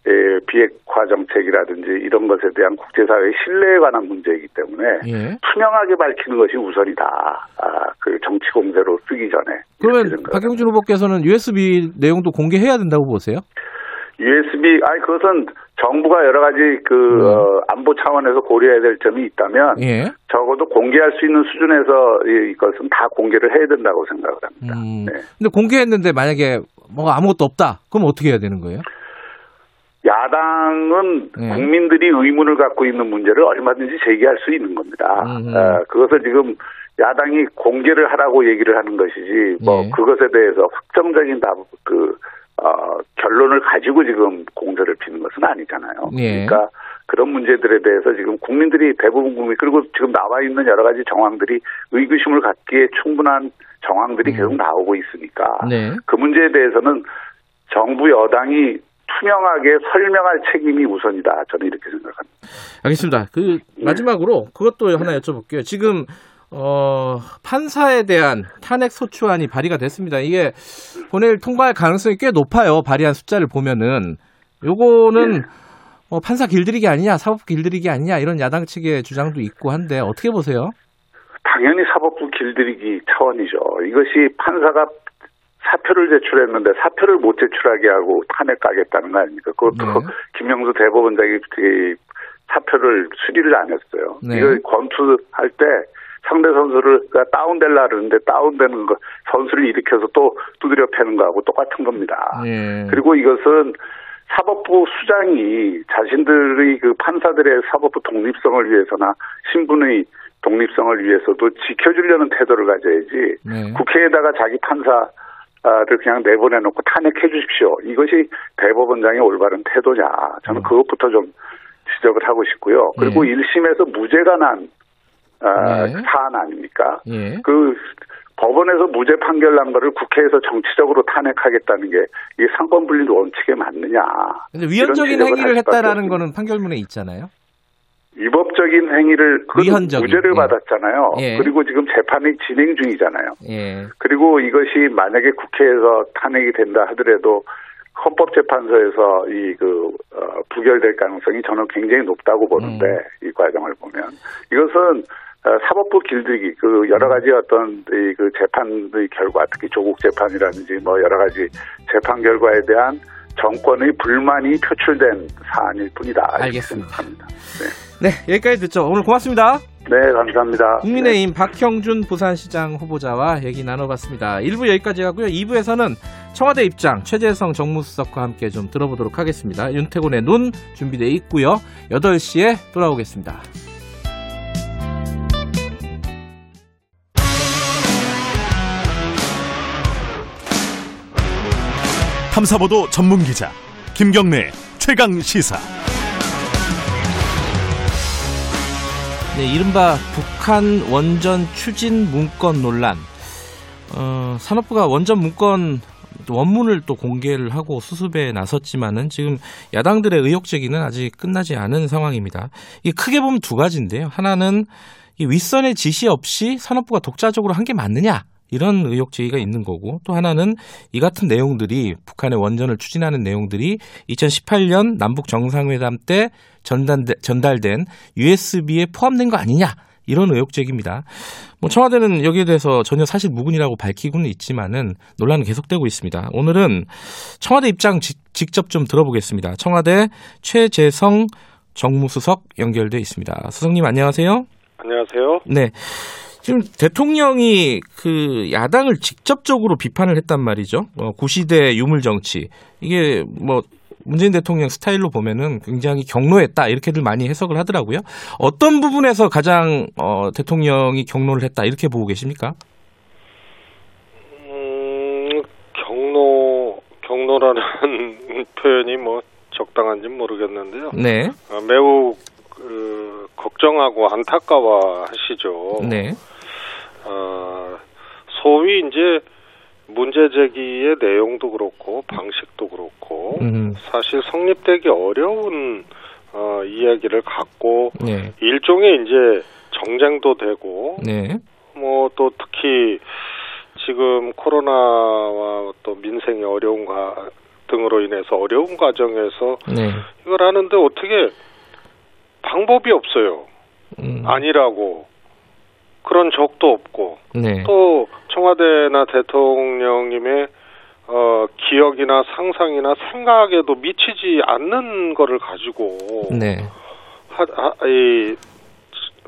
에, 비핵화 정책이라든지 이런 것에 대한 국제사회의 신뢰에 관한 문제이기 때문에 예. 투명하게 밝히는 것이 우선이다. 아, 그 정치 공세로 쓰기 전에. 그러면. 박영준 후보께서는 USB 내용도 공개해야 된다고 보세요? USB, 아니 그것은 정부가 여러 가지 그 음. 어, 안보 차원에서 고려해야 될 점이 있다면 예. 적어도 공개할 수 있는 수준에서 이- 이것은 다 공개를 해야 된다고 생각을 합니다. 음. 네. 근데 공개했는데 만약에 뭐가 아무것도 없다. 그럼 어떻게 해야 되는 거예요? 야당은 네. 국민들이 의문을 갖고 있는 문제를 얼마든지 제기할 수 있는 겁니다. 음. 어, 그것을 지금 야당이 공개를 하라고 얘기를 하는 것이지 뭐 네. 그것에 대해서 확정적인 답, 그 어, 결론을 가지고 지금 공세를 피는 것은 아니잖아요. 예. 그러니까 그런 문제들에 대해서 지금 국민들이 대부분 국민 그리고 지금 나와 있는 여러 가지 정황들이 의구심을 갖기에 충분한 정황들이 음. 계속 나오고 있으니까 네. 그 문제에 대해서는 정부 여당이 투명하게 설명할 책임이 우선이다. 저는 이렇게 생각합니다. 알겠습니다. 그 마지막으로 그것도 하나 여쭤볼게요. 지금 어, 판사에 대한 탄핵 소추안이 발의가 됐습니다. 이게 본회의 통과할 가능성이 꽤 높아요. 발의한 숫자를 보면은 요거는 뭐 판사 길들이기 아니냐, 사법 길들이기 아니냐 이런 야당 측의 주장도 있고 한데 어떻게 보세요? 당연히 사법부 길들이기 차원이죠. 이것이 판사가 사표를 제출했는데 사표를 못 제출하게 하고 탄핵 가겠다는 거 아닙니까? 그것도 네. 김명수 대법원장이 그 사표를 수리를 안 했어요. 네. 이걸 검투할 때 상대 선수를 가 다운될라 그러는데 다운되는 거 선수를 일으켜서 또 두드려 패는 거하고 똑같은 겁니다. 예. 그리고 이것은 사법부 수장이 자신들의 그 판사들의 사법부 독립성을 위해서나 신분의 독립성을 위해서도 지켜주려는 태도를 가져야지 네. 국회에다가 자기 판사를 그냥 내보내놓고 탄핵해 주십시오. 이것이 대법원장의 올바른 태도냐. 저는 그것부터 좀 지적을 하고 싶고요. 그리고 네. 일 1심에서 무죄가 난 아, 네. 사안 아닙니까? 예. 그 법원에서 무죄 판결 난 거를 국회에서 정치적으로 탄핵하겠다는 게 이 상권 분리 원칙에 맞느냐? 근데 위헌적인 행위를 했다라는. 거는 판결문에 있잖아요. 위법적인 행위를 그 위헌적인, 무죄를 예. 받았잖아요. 예. 그리고 지금 재판이 진행 중이잖아요. 예. 그리고 이것이 만약에 국회에서 탄핵이 된다 하더라도 헌법재판소에서 이그 어, 부결될 가능성이 저는 굉장히 높다고 보는데 음. 이 과정을 보면 이것은 어, 사법부 길들이기 그 여러 가지 어떤 이그 재판의 결과 특히 조국 재판이라든지 뭐 여러 가지 재판 결과에 대한 정권의 불만이 표출된 사안일 뿐이다. 알겠습니다. 생각합니다. 네, 여기까지 듣죠. 오늘 고맙습니다. 네, 감사합니다. 국민의힘 박형준 부산시장 후보자와 얘기 나눠봤습니다. 1부 여기까지 하고요. 2부에서는 청와대 입장 최재성 정무수석과 함께 좀 들어보도록 하겠습니다. 윤태곤의 눈 준비되어 있고요. 8시에 돌아오겠습니다. 탐사보도 전문 기자 김경래 최강 시사. 네, 이른바 북한 원전 추진 문건 논란. 어, 산업부가 원전 문건 원문을 또 공개를 하고 수습에 나섰지만은 지금 야당들의 의혹 제기는 아직 끝나지 않은 상황입니다. 이게 크게 보면 두 가지인데요. 하나는 이 윗선의 지시 없이 산업부가 독자적으로 한 게 맞느냐 이런 의혹 제기가 있는 거고 또 하나는 이 같은 내용들이 북한의 원전을 추진하는 내용들이 2018년 남북 정상회담 때 전달, 전달된 USB에 포함된 거 아니냐 이런 의혹 제기입니다. 뭐 청와대는 여기에 대해서 전혀 사실 무근이라고 밝히고는 있지만은 논란은 계속되고 있습니다. 오늘은 청와대 입장 지, 직접 좀 들어보겠습니다. 청와대 최재성 정무수석 연결돼 있습니다. 수석님 안녕하세요. 안녕하세요. 네. 지금 대통령이 그 야당을 직접적으로 비판을 했단 말이죠. 어, 구시대 유물 정치 이게 뭐 문재인 대통령 스타일로 보면은 굉장히 경로했다 이렇게들 많이 해석을 하더라고요. 어떤 부분에서 가장 어, 대통령이 경로를 했다 이렇게 보고 계십니까? 음, 경로 경로라는 표현이 뭐 적당한지 는 모르겠는데요. 네. 어, 매우 그, 걱정하고 안타까워하시죠. 네. 어, 소위 이제 문제 제기의 내용도 그렇고 방식도 그렇고 음. 사실 성립되기 어려운 어, 이야기를 갖고 네. 일종의 이제 정쟁도 되고 네. 뭐또 특히 지금 코로나와 또 민생의 어려움과 등으로 인해서 어려운 과정에서 네. 이걸 하는데 어떻게 방법이 없어요. 음. 아니라고 그런 적도 없고 네. 또 청와대나 대통령님의 어, 기억이나 상상이나 생각에도 미치지 않는 거를 가지고 네. 하, 하, 이,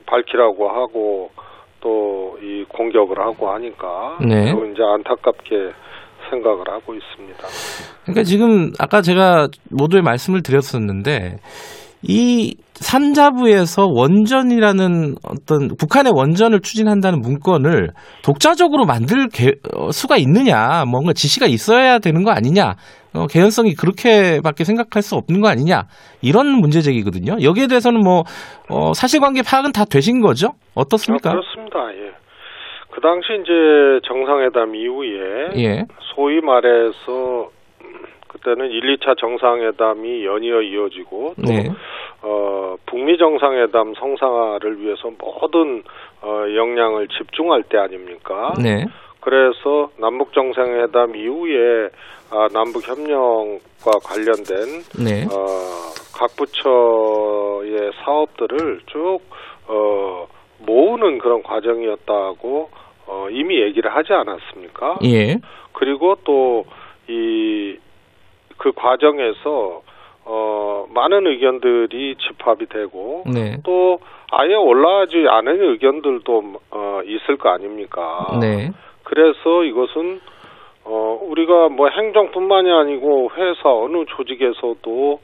밝히라고 하고 또 이 공격을 하고 하니까 네. 이제 안타깝게 생각을 하고 있습니다. 그러니까 지금 아까 제가 모두에 말씀을 드렸었는데 이 산자부에서 원전이라는 어떤 북한의 원전을 추진한다는 문건을 독자적으로 만들 개, 어, 수가 있느냐, 뭔가 지시가 있어야 되는 거 아니냐, 어, 개연성이 그렇게밖에 생각할 수 없는 거 아니냐 이런 문제 제기거든요. 여기에 대해서는 뭐 어, 사실관계 파악은 다 되신 거죠? 어떻습니까? 아, 그렇습니다. 예. 그 당시 이제 정상회담 이후에 예, 소위 말해서 그때는 1, 2차 정상회담이 연이어 이어지고 또 네, 어, 북미 정상회담 성사를 위해서 모든 어, 역량을 집중할 때 아닙니까? 네, 그래서 남북 정상회담 이후에 아, 남북 협력과 관련된 네, 어, 각 부처의 사업들을 쭉 어, 모으는 그런 과정이었다고 어, 이미 얘기를 하지 않았습니까? 예, 그리고 또이 그 과정에서 어, 많은 의견들이 집합이 되고 네, 또 아예 올라가지 않은 의견들도 어, 있을 거 아닙니까? 네, 그래서 이것은 어, 우리가 뭐 행정뿐만이 아니고 회사 어느 조직에서도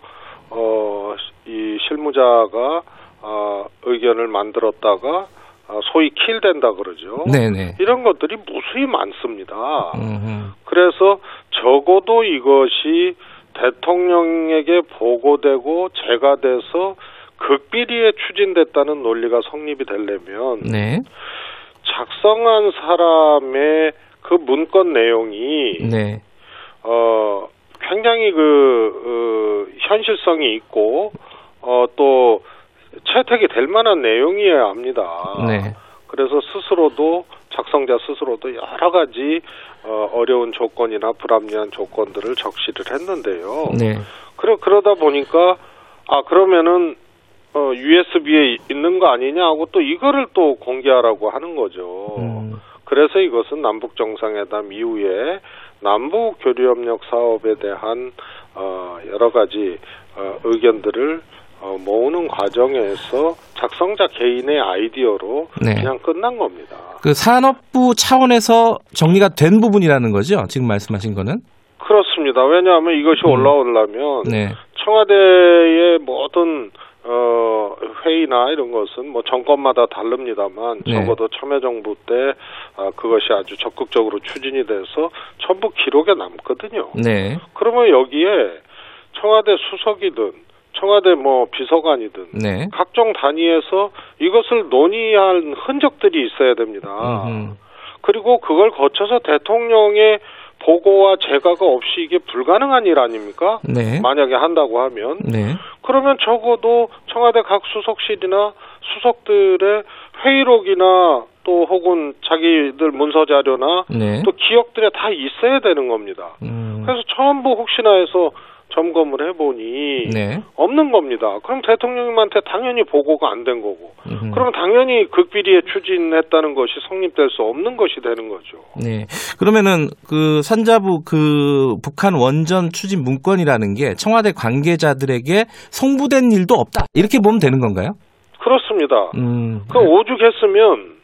어, 이 실무자가 어, 의견을 만들었다가 어, 소위 킬된다 그러죠. 네, 네. 이런 것들이 무수히 많습니다. 음, 그래서 적어도 이것이 대통령에게 보고되고 제가 돼서 극비리에 추진됐다는 논리가 성립이 되려면 네, 작성한 사람의 그 문건 내용이 네, 어 굉장히 그 어, 현실성이 있고 어또 채택이 될 만한 내용이어야 합니다. 네. 그래서 스스로도 작성자 스스로도 여러 가지 어, 어려운 조건이나 불합리한 조건들을 적시를 했는데요. 네. 그러 그러다 보니까 아 그러면은 어, USB에 있는 거 아니냐 하고 또 이거를 또 공개하라고 하는 거죠. 음. 그래서 이것은 남북 정상회담 이후에 남북 교류 협력 사업에 대한 어, 여러 가지 어, 의견들을 어, 모으는 과정에서 작성자 개인의 아이디어로 네. 그냥 끝난 겁니다. 그 산업부 차원에서 정리가 된 부분이라는 거죠? 지금 말씀하신 거는? 그렇습니다. 왜냐하면 이것이 음. 올라오려면 네. 청와대의 모든 어, 회의나 이런 것은 뭐 정권마다 다릅니다만 네. 적어도 참여정부 때 아, 그것이 아주 적극적으로 추진이 돼서 전부 기록에 남거든요. 네. 그러면 여기에 청와대 수석이든 청와대 뭐 비서관이든 네. 각종 단위에서 이것을 논의한 흔적들이 있어야 됩니다. 음흠. 그리고 그걸 거쳐서 대통령의 보고와 재가가 없이 이게 불가능한 일 아닙니까? 네. 만약에 한다고 하면 네. 그러면 적어도 청와대 각 수석실이나 수석들의 회의록이나 또또 혹은 자기들 문서 자료나 네. 또 기억들에 다 있어야 되는 겁니다. 음, 그래서 전부 혹시나 해서 점검을 해보니 네. 없는 겁니다. 그럼 대통령님한테 당연히 보고가 안 된 거고, 음. 그럼 당연히 극비리에 추진했다는 것이 성립될 수 없는 것이 되는 거죠. 네. 그러면은 그 산자부 그 북한 원전 추진 문건이라는 게 청와대 관계자들에게 송부된 일도 없다. 이렇게 보면 되는 건가요? 그렇습니다. 음. 그 오죽했으면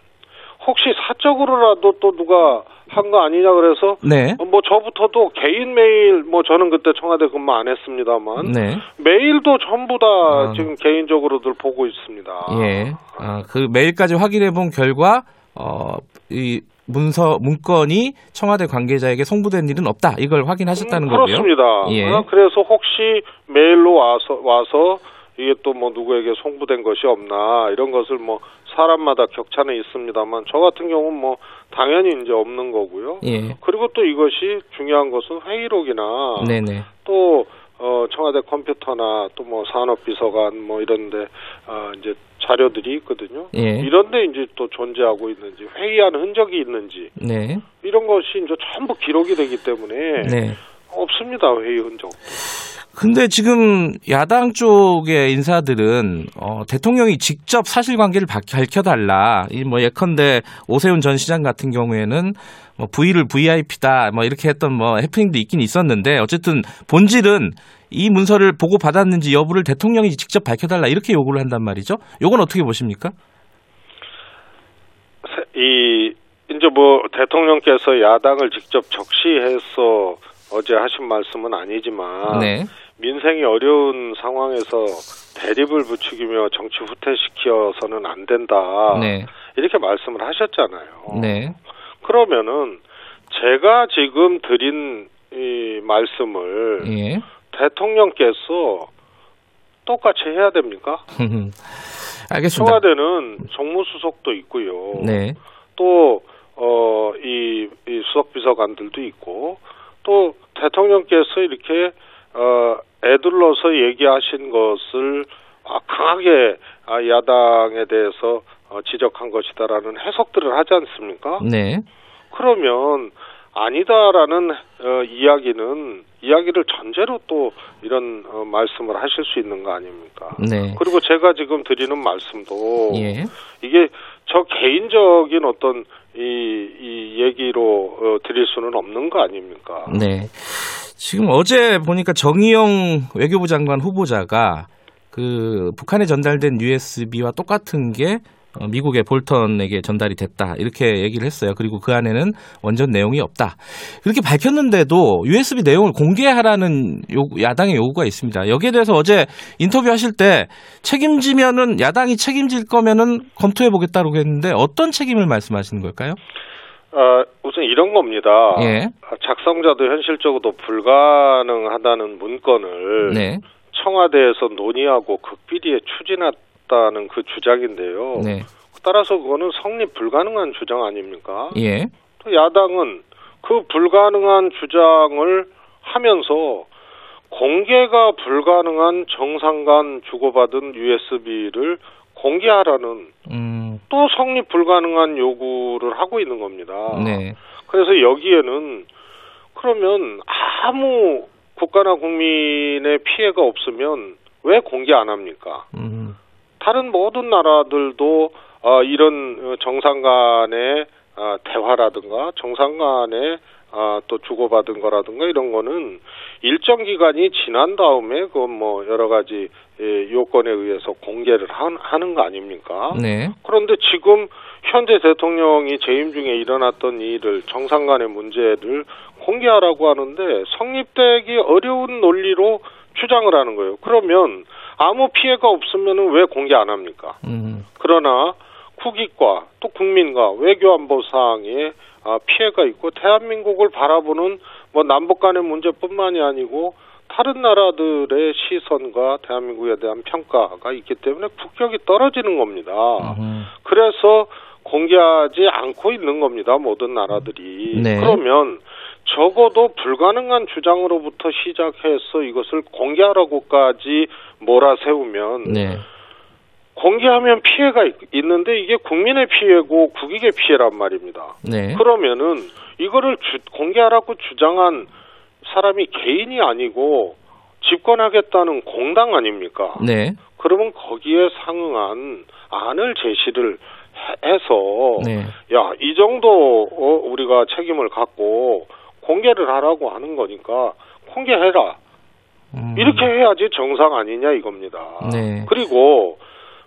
혹시 사적으로라도 또 누가 한 거 아니냐 그래서 네. 뭐 저부터도 개인 메일 뭐 저는 그때 청와대 근무 안 했습니다만 네. 메일도 전부 다 아. 지금 개인적으로들 보고 있습니다. 예. 아, 그 메일까지 확인해 본 결과 어, 이 문서 문건이 청와대 관계자에게 송부된 일은 없다. 이걸 확인하셨다는 음, 거고요. 그렇습니다. 예. 어, 그래서 혹시 메일로 와서 와서 이게 또 뭐 누구에게 송부된 것이 없나 이런 것을 뭐 사람마다 격차는 있습니다만 저 같은 경우는 뭐 당연히 이제 없는 거고요. 예. 그리고 또 이것이 중요한 것은 회의록이나 네, 네. 또 어, 청와대 컴퓨터나 또 뭐 산업비서관 뭐 이런데 어, 이제 자료들이 있거든요. 예. 이런데 이제 또 존재하고 있는지 회의한 흔적이 있는지 네. 이런 것이 이제 전부 기록이 되기 때문에 네. 없습니다 회의 흔적. 근데 지금 야당 쪽의 인사들은 어, 대통령이 직접 사실관계를 바- 밝혀달라. 이 뭐 예컨대 오세훈 전 시장 같은 경우에는 뭐 V를 VIP다 뭐 이렇게 했던 뭐 해프닝도 있긴 있었는데 어쨌든 본질은 이 문서를 보고 받았는지 여부를 대통령이 직접 밝혀달라 이렇게 요구를 한단 말이죠. 요건 어떻게 보십니까? 세- 이 이제 뭐 대통령께서 야당을 직접 적시해서 어제 하신 말씀은 아니지만 네. 민생이 어려운 상황에서 대립을 부추기며 정치 후퇴시켜서는 안 된다. 네. 이렇게 말씀을 하셨잖아요. 네. 그러면은 제가 지금 드린 이 말씀을 예. 대통령께서 똑같이 해야 됩니까? 알겠습니다. 청와대는 정무수석도 있고요. 네. 또, 어, 이, 이 수석비서관들도 있고, 또 대통령께서 이렇게, 어, 애둘러서 얘기하신 것을 아, 강하게 아, 야당에 대해서 어, 지적한 것이다라는 해석들을 하지 않습니까? 네. 그러면 아니다라는 어, 이야기는 이야기를 전제로 또 이런 어, 말씀을 하실 수 있는 거 아닙니까? 네. 그리고 제가 지금 드리는 말씀도 예. 이게 저 개인적인 어떤 이, 이 얘기로 어, 드릴 수는 없는 거 아닙니까? 네. 지금 어제 보니까 정의용 외교부 장관 후보자가 그 북한에 전달된 USB와 똑같은 게 어, 미국의 볼턴에게 전달이 됐다 이렇게 얘기를 했어요. 그리고 그 안에는 원전 내용이 없다. 그렇게 밝혔는데도 USB 내용을 공개하라는 요구, 야당의 요구가 있습니다. 여기에 대해서 어제 인터뷰하실 때 책임지면은 야당이 책임질 거면은 검토해 보겠다고 했는데 어떤 책임을 말씀하시는 걸까요? 어, 우선 이런 겁니다. 예. 작성자도 현실적으로 불가능하다는 문건을 네. 청와대에서 논의하고 극비리에 추진했다는 그 주장인데요. 네. 따라서 그거는 성립 불가능한 주장 아닙니까? 예. 또 야당은 그 불가능한 주장을 하면서 공개가 불가능한 정상 간 주고받은 USB를 공개하라는 음. 또 성립 불가능한 요구를 하고 있는 겁니다. 네. 그래서 여기에는 그러면 아무 국가나 국민의 피해가 없으면 왜 공개 안 합니까? 음. 다른 모든 나라들도 어, 이런 정상 간의 어, 대화라든가 정상 간의 어, 또 주고받은 거라든가 이런 거는 일정 기간이 지난 다음에 그 뭐 여러 가지 예, 요건에 의해서 공개를 한- 하는 거 아닙니까? 네. 그런데 지금 현재 대통령이 재임 중에 일어났던 일을 정상 간의 문제를 공개하라고 하는데 성립되기 어려운 논리로 주장을 하는 거예요. 그러면 아무 피해가 없으면 왜 공개 안 합니까? 음. 그러나 국익과 또 국민과 외교안보상에 아, 피해가 있고 대한민국을 바라보는 뭐 남북 간의 문제뿐만이 아니고 다른 나라들의 시선과 대한민국에 대한 평가가 있기 때문에 국격이 떨어지는 겁니다. 음. 그래서 공개하지 않고 있는 겁니다. 모든 나라들이. 네. 그러면 적어도 불가능한 주장으로부터 시작해서 이것을 공개하라고까지 몰아세우면 네. 공개하면 피해가 있- 있는데 이게 국민의 피해고 국익의 피해란 말입니다. 네. 그러면은 이거를 주- 공개하라고 주장한 사람이 개인이 아니고 집권하겠다는 공당 아닙니까? 네. 그러면 거기에 상응한 안을 제시를 해- 해서 네. 야, 이 정도 어, 우리가 책임을 갖고 공개를 하라고 하는 거니까 공개해라. 음. 이렇게 해야지 정상 아니냐 이겁니다. 네. 그리고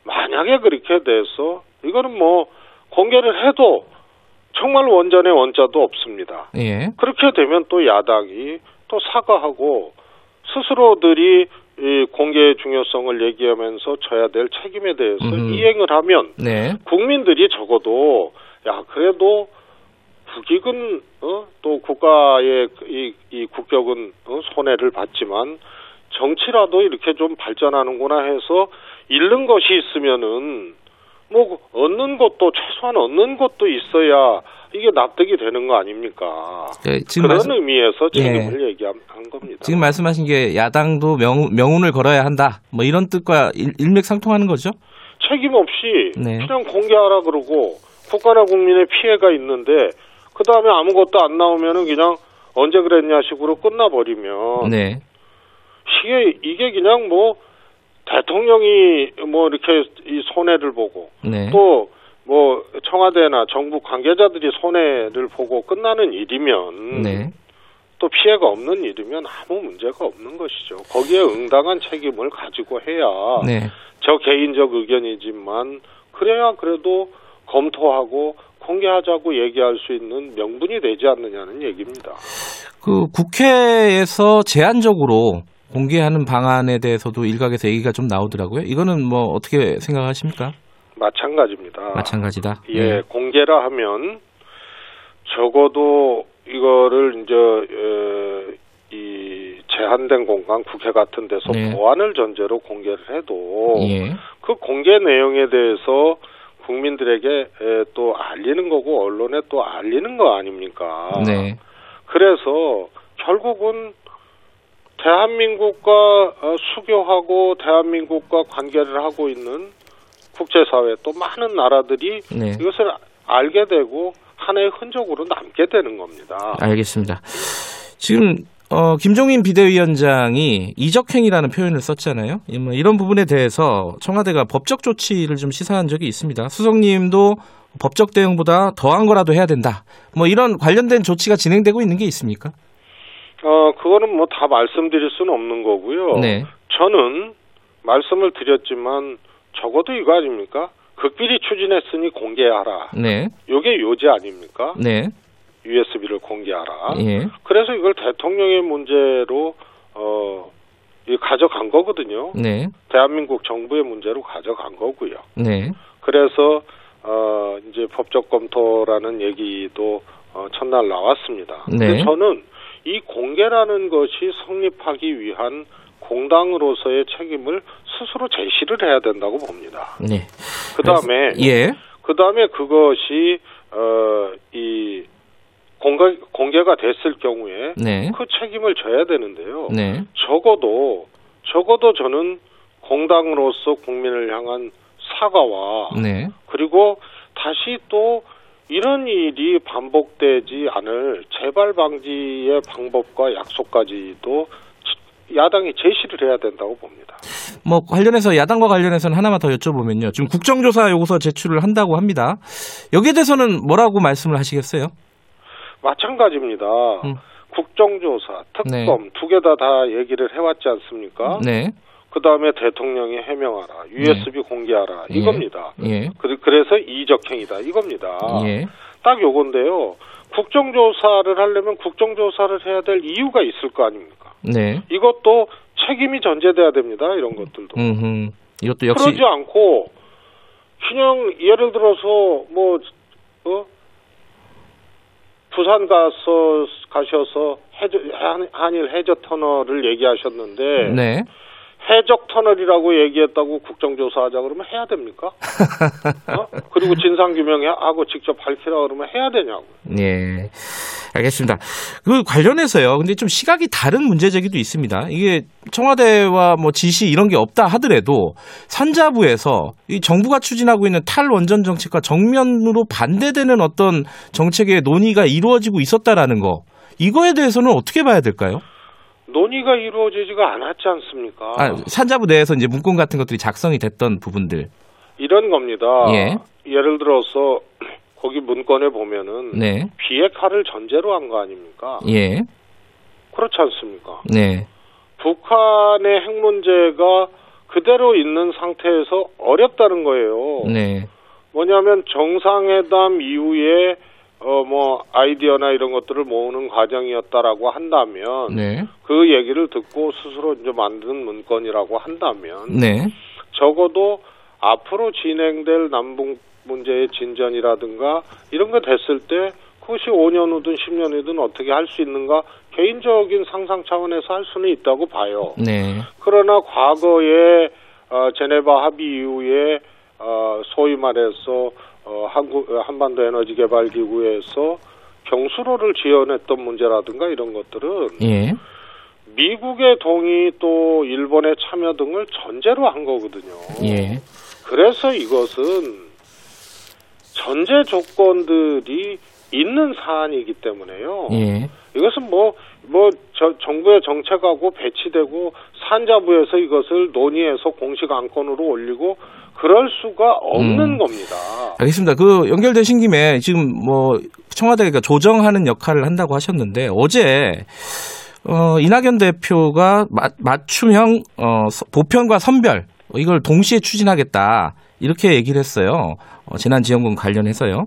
만약에 그렇게 돼서 이거는 뭐 공개를 해도 정말 원전의 원자도 없습니다. 예. 그렇게 되면 또 야당이 또 사과하고 스스로들이 이 공개의 중요성을 얘기하면서 져야 될 책임에 대해서 음흠. 이행을 하면 네. 국민들이 적어도 야 그래도 국익은 어, 또 국가의 이, 이 국격은 어, 손해를 봤지만 정치라도 이렇게 좀 발전하는구나 해서 잃는 것이 있으면은 뭐 얻는 것도 최소한 얻는 것도 있어야 이게 납득이 되는 거 아닙니까? 네, 지금 그런 말씀, 의미에서 예. 책임을 얘기한 겁니다. 지금 말씀하신 게 야당도 명, 명운을 걸어야 한다. 뭐 이런 뜻과 일, 일맥상통하는 거죠? 책임 없이 네. 그냥 공개하라 그러고 국가나 국민의 피해가 있는데 그 다음에 아무것도 안 나오면은 그냥 언제 그랬냐 식으로 끝나버리면 네. 이게 이게 그냥 뭐 대통령이 뭐 이렇게 이 손해를 보고 네. 또뭐 청와대나 정부 관계자들이 손해를 보고 끝나는 일이면 네. 또 피해가 없는 일이면 아무 문제가 없는 것이죠. 거기에 응당한 책임을 가지고 해야 네. 저 개인적 의견이지만 그래야 그래도 검토하고 공개하자고 얘기할 수 있는 명분이 되지 않느냐는 얘기입니다. 그 국회에서 제한적으로 공개하는 방안에 대해서도 일각에서 얘기가 좀 나오더라고요. 이거는 뭐 어떻게 생각하십니까? 마찬가지입니다. 마찬가지다. 예, 네. 공개라 하면 적어도 이거를 이제 에, 이 제한된 공간 국회 같은 데서 네. 보안을 전제로 공개를 해도 예. 그 공개 내용에 대해서 국민들에게 에, 또 알리는 거고 언론에 또 알리는 거 아닙니까? 네. 그래서 결국은 대한민국과 어, 수교하고 대한민국과 관계를 하고 있는 국제사회 또 많은 나라들이 네. 이것을 알게 되고 하나의 흔적으로 남게 되는 겁니다. 알겠습니다. 지금 어, 김종인 비대위원장이 이적행위라는 표현을 썼잖아요. 이뭐 이런 부분에 대해서 청와대가 법적 조치를 좀 시사한 적이 있습니다. 수석님도 법적 대응보다 더한 거라도 해야 된다. 뭐 이런 관련된 조치가 진행되고 있는 게 있습니까? 어, 그거는 뭐 다 말씀드릴 수는 없는 거고요. 네. 저는 말씀을 드렸지만 적어도 이거 아닙니까? 극비리 추진했으니 공개하라. 네. 요게 요지 아닙니까? 네. USB를 공개하라. 예. 그래서 이걸 대통령의 문제로 어, 이 가져간 거거든요. 네. 대한민국 정부의 문제로 가져간 거고요. 네. 그래서 어, 이제 법적 검토라는 얘기도 어, 첫날 나왔습니다. 네. 근데 저는 이 공개라는 것이 성립하기 위한 공당으로서의 책임을 스스로 제시를 해야 된다고 봅니다. 네. 그 다음에 예. 그 다음에 그것이 어, 이 공개, 공개가 됐을 경우에 네. 그 책임을 져야 되는데요. 네. 적어도 적어도 저는 공당으로서 국민을 향한 사과와 네. 그리고 다시 또 이런 일이 반복되지 않을 재발 방지의 방법과 약속까지도 야당이 제시를 해야 된다고 봅니다. 뭐 관련해서 야당과 관련해서는 하나만 더 여쭤보면요. 지금 국정조사 요구서 제출을 한다고 합니다. 여기에 대해서는 뭐라고 말씀을 하시겠어요? 마찬가지입니다. 음. 국정조사, 특검 두개다다 얘기를 해왔지 않습니까? 네. 그 다음에 대통령이 해명하라, USB 공개하라 예. 이겁니다. 예. 그, 그래서 이적행위다 이겁니다. 예. 딱 요건데요. 국정조사를 하려면 국정조사를 해야 될 이유가 있을 거 아닙니까? 네. 이것도 책임이 전제돼야 됩니다. 이런 것들도. 음. 이것도 역시 그러지 않고 그냥 예를 들어서 뭐 어? 부산 가서 가셔서 해저, 한- 한일 해저 터널을 얘기하셨는데 네. 해적 터널이라고 얘기했다고 국정조사하자 그러면 해야 됩니까? 어? 그리고 진상 규명하고 직접 밝히라 그러면 해야 되냐고. 예. 알겠습니다. 그 관련해서요. 근데 좀 시각이 다른 문제 제기도 있습니다. 이게 청와대와 뭐 지시 이런 게 없다 하더라도 산자부에서 이 정부가 추진하고 있는 탈원전 정책과 정면으로 반대되는 어떤 정책의 논의가 이루어지고 있었다라는 거. 이거에 대해서는 어떻게 봐야 될까요? 논의가 이루어지지가 않았지 않습니까? 아, 산자부 내에서 이제 문건 같은 것들이 작성이 됐던 부분들. 이런 겁니다. 예. 예를 들어서 거기 문건에 보면은 네. 비핵화를 전제로 한 거 아닙니까? 예. 그렇지 않습니까? 네. 북한의 핵 문제가 그대로 있는 상태에서 어렵다는 거예요. 네. 뭐냐면 정상회담 이후에 어 뭐 아이디어나 이런 것들을 모으는 과정이었다라고 한다면 네. 그 얘기를 듣고 스스로 이제 만든 문건이라고 한다면 네. 적어도 앞으로 진행될 남북 문제의 진전이라든가 이런 거 됐을 때 그것이 5년 후든 10년 후든 어떻게 할 수 있는가 개인적인 상상 차원에서 할 수는 있다고 봐요. 네. 그러나 과거에 어, 제네바 합의 이후에 어, 소위 말해서 어, 한국 어, 한반도 에너지 개발 기구에서 경수로를 지원했던 문제라든가 이런 것들은 예. 미국의 동의 또 일본의 참여 등을 전제로 한 거거든요. 예. 그래서 이것은 전제 조건들이 있는 사안이기 때문에요. 예. 이것은 뭐, 뭐, 저, 정부의 정책하고 배치되고 산자부에서 이것을 논의해서 공식 안건으로 올리고 그럴 수가 없는 음. 겁니다. 알겠습니다. 그 연결되신 김에 지금 뭐 청와대가 조정하는 역할을 한다고 하셨는데 어제 어 이낙연 대표가 마- 맞춤형 어 서- 보편과 선별 이걸 동시에 추진하겠다 이렇게 얘기를 했어요. 어, 재난지원금 관련해서요.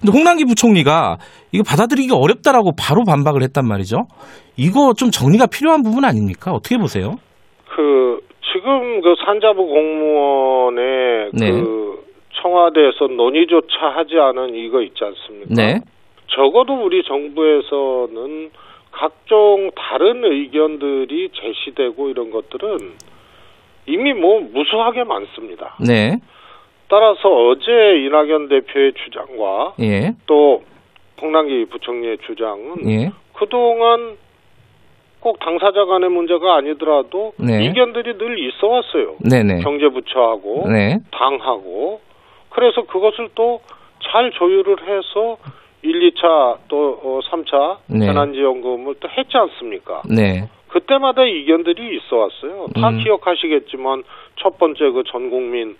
근데 홍남기 부총리가 이거 받아들이기 어렵다라고 바로 반박을 했단 말이죠. 이거 좀 정리가 필요한 부분 아닙니까? 어떻게 보세요? 그, 지금 그 산자부 공무원의 네. 그 청와대에서 논의조차 하지 않은 이거 있지 않습니까? 네. 적어도 우리 정부에서는 각종 다른 의견들이 제시되고 이런 것들은 이미 뭐 무수하게 많습니다. 네. 따라서 어제 이낙연 대표의 주장과 예. 또 홍남기 부총리의 주장은 예. 그동안 꼭 당사자 간의 문제가 아니더라도 네. 이견들이 늘 있어 왔어요. 네네. 경제부처하고 네. 당하고 그래서 그것을 또 잘 조율을 해서 1, 2차 또 어, 3차 네. 재난지원금을 또 했지 않습니까? 네. 그때마다 이견들이 있어 왔어요. 다 음. 기억하시겠지만 첫 번째 그 전 국민을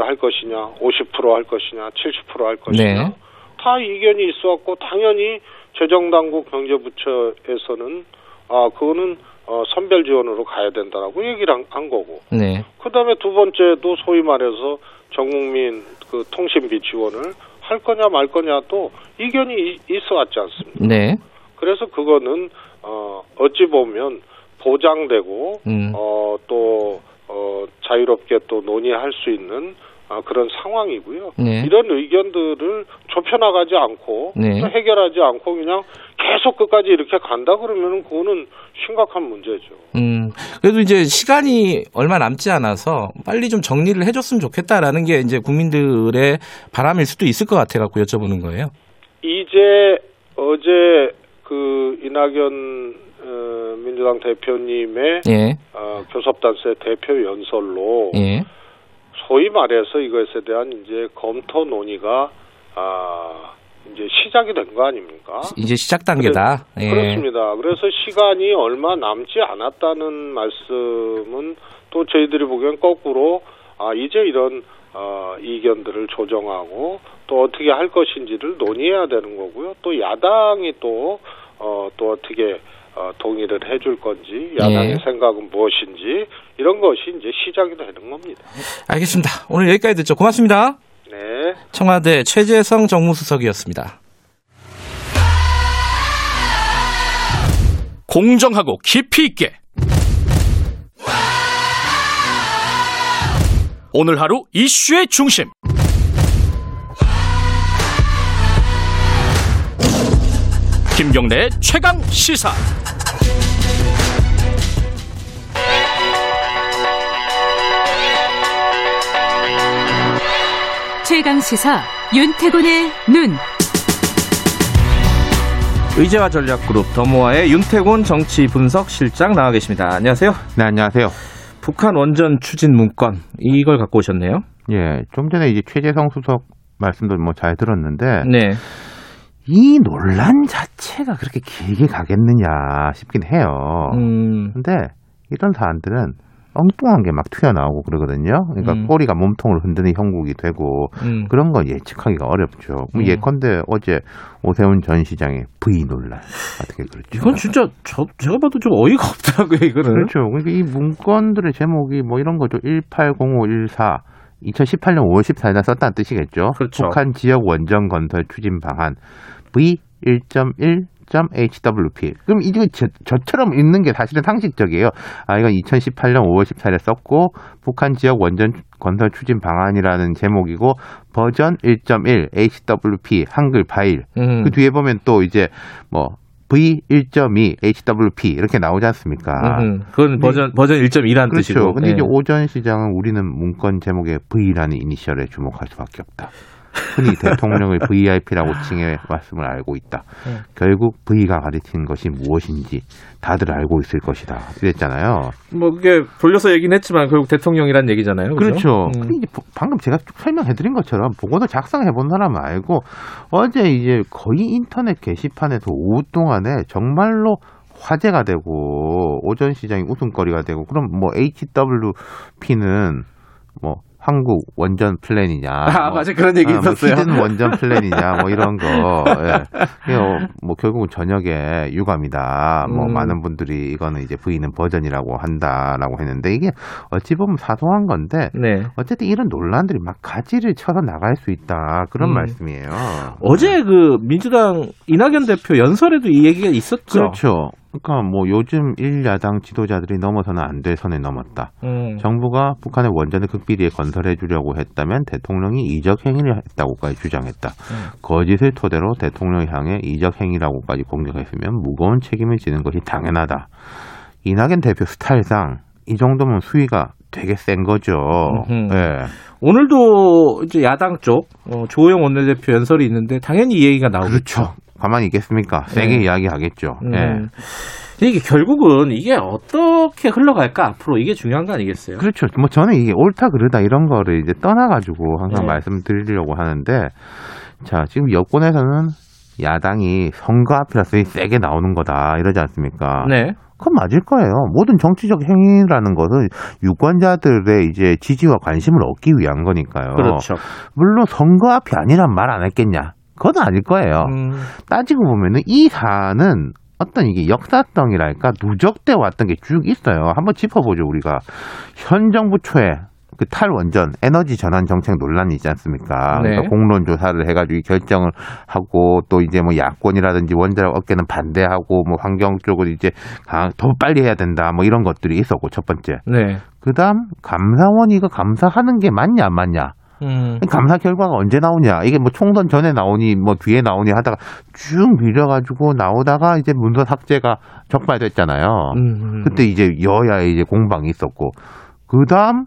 할 것이냐, 50%할 것이냐, 70%할 것이냐. 네. 다 이견이 있어 왔고 당연히 재정당국 경제부처에서는 아 그거는 어, 선별 지원으로 가야 된다라고 얘기를 한, 한 거고. 네. 그다음에 두 번째도 소위 말해서 전국민 그 통신비 지원을 할 거냐 말 거냐도 이견이 이- 있어 왔지 않습니까? 네. 그래서 그거는 어 어찌 보면 보장되고 음. 어또 어, 자유롭게 또 논의할 수 있는 아, 그런 상황이고요. 네. 이런 의견들을 좁혀나가지 않고 네. 또 해결하지 않고 그냥 계속 끝까지 이렇게 간다 그러면은 그거는 심각한 문제죠. 음, 그래도 이제 시간이 얼마 남지 않아서 빨리 좀 정리를 해줬으면 좋겠다라는 게 이제 국민들의 바람일 수도 있을 것 같아갖고 여쭤보는 거예요. 이제 어제 그 이낙연 어, 민주당 대표님의 예, 어, 교섭단체 대표 연설로 예, 소위 말해서 이것에 대한 이제 검토 논의가 아 이제 시작이 된 거 아닙니까? 이제 시작 단계다. 예. 그렇습니다. 그래서 시간이 얼마 남지 않았다는 말씀은 또 저희들이 보기엔 거꾸로 아 이제 이런 어, 이견들을 조정하고 또 어떻게 할 것인지를 논의해야 되는 거고요. 또 야당이 또 어, 또 어떻게 어, 동의를 해줄 건지 야당의 예. 생각은 무엇인지 이런 것이 이제 시작이 되는 겁니다. 알겠습니다. 오늘 여기까지 듣죠. 고맙습니다. 네. 청와대 최재성 정무수석이었습니다. 공정하고 깊이 있게 오늘 하루 이슈의 중심 김경래의 최강 시사 최강 시사 윤태곤의 눈. 의제와 전략그룹 더모아의 윤태곤 정치 분석 실장 나와 계십니다. 안녕하세요. 네, 안녕하세요. 북한 원전 추진 문건 이걸 갖고 오셨네요. 예, 좀 전에 이제 최재성 수석 말씀도 뭐 잘 들었는데 네. 이 논란 자체가 그렇게 길게 가겠느냐 싶긴 해요. 음, 근데 이런 사안들은 엉뚱한 게 막 튀어나오고 그러거든요. 그러니까 음. 꼬리가 몸통을 흔드는 형국이 되고 음. 그런 건 예측하기가 어렵죠. 음. 예컨대 어제 오세훈 전 시장의 V 논란 같은 게 그렇죠. 이건 진짜 저, 제가 봐도 좀 어이가 없더라고요, 이거는. 그렇죠. 그러니까 이 문건들의 제목이 뭐 이런 거죠. 180514 2018년 5월 14일날 썼다는 뜻이겠죠. 그렇죠. 북한 지역 원전 건설 추진 방안 V 1.1 HWP. 그럼 이거 저, 저처럼 읽는 게 사실은 상식적이에요. 아, 이건 2018년 5월 14일에 썼고, 북한 지역 원전 건설 추진 방안이라는 제목이고, 버전 1.1 HWP 한글 파일. 음. 그 뒤에 보면 또 이제 뭐, V 1.2 HWP 이렇게 나오지 않습니까? 음, 그건 버전 버전 1.2라는 그렇죠. 뜻이고. 근데 예. 이제 오전 시장은 우리는 문건 제목에 V라는 이니셜에 주목할 수밖에 없다. 흔히 대통령을 VIP라고 칭해 왔음을 알고 있다. 네. 결국 V가 가리키는 것이 무엇인지 다들 알고 있을 것이다. 이랬잖아요. 뭐 그게 돌려서 얘기는 했지만 결국 대통령이란 얘기잖아요. 그죠? 그렇죠. 음. 근데 이제 보- 방금 제가 쭉 설명해드린 것처럼 보고서 작성해 본 사람은 알고 어제 이제 거의 인터넷 게시판에서 오후 동안에 정말로 화제가 되고 오 전 시장이 웃음거리가 되고 그럼 뭐 HWP는 뭐 한국 원전 플랜이냐 아, 뭐, 맞아. 그런 얘기 아, 뭐 있었어요. hidden 원전 플랜이냐 뭐 이런 거 예. 그래요. 뭐 결국은 저녁에 유감이다 뭐 음. 많은 분들이 이거는 이제 V는 버전이라고 한다라고 했는데 이게 어찌 보면 사소한 건데 네. 어쨌든 이런 논란들이 막 가지를 쳐서 나갈 수 있다 그런 음. 말씀이에요. 어제 그 민주당 이낙연 대표 연설에도 이 얘기가 있었죠. 그렇죠. 그러니까 뭐 요즘 일야당 지도자들이 넘어서는 안 될 선을 넘었다. 음. 정부가 북한의 원전을 극비리에 건설해 주려고 했다면 대통령이 이적 행위를 했다고까지 주장했다. 음. 거짓을 토대로 대통령 향해 이적 행위라고까지 공격했으면 무거운 책임을 지는 것이 당연하다. 이낙연 대표 스타일상 이 정도면 수위가 되게 센 거죠. 예. 오늘도 이제 야당 쪽 어, 조호영 원내대표 연설이 있는데 당연히 이 얘기가 나오겠죠. 그렇죠. 가만히 있겠습니까? 세게 네. 이야기하겠죠. 음. 예. 이게 결국은 이게 어떻게 흘러갈까 앞으로 이게 중요한 거 아니겠어요? 그렇죠. 뭐 저는 이게 옳다 그르다 이런 거를 이제 떠나가지고 항상 네. 말씀드리려고 하는데 자 지금 여권에서는 야당이 선거 앞이라서 세게 나오는 거다 이러지 않습니까? 네. 그건 맞을 거예요. 모든 정치적 행위라는 것은 유권자들의 이제 지지와 관심을 얻기 위한 거니까요. 그렇죠. 물론 선거 앞이 아니란 말 안 했겠냐? 그건 아닐 거예요. 음, 따지고 보면은 이 사안은 어떤 이게 역사성이랄까 누적돼 왔던 게 쭉 있어요. 한번 짚어보죠 우리가 현 정부 초에 그 탈원전 에너지 전환 정책 논란이 있지 않습니까? 네. 그러니까 공론 조사를 해가지고 이 결정을 하고 또 이제 뭐 야권이라든지 원자력 업계는 반대하고 뭐 환경 쪽을 이제 강- 더 빨리 해야 된다 뭐 이런 것들이 있었고 첫 번째. 네. 그다음 감사원이 이거 감사하는 게 맞냐 안 맞냐? 음, 감사 결과가 언제 나오냐? 이게 뭐 총선 전에 나오니 뭐 뒤에 나오니 하다가 쭉 밀려가지고 나오다가 이제 문서 삭제가 적발됐잖아요. 음, 그때 이제 여야의 이제 공방이 있었고 그 다음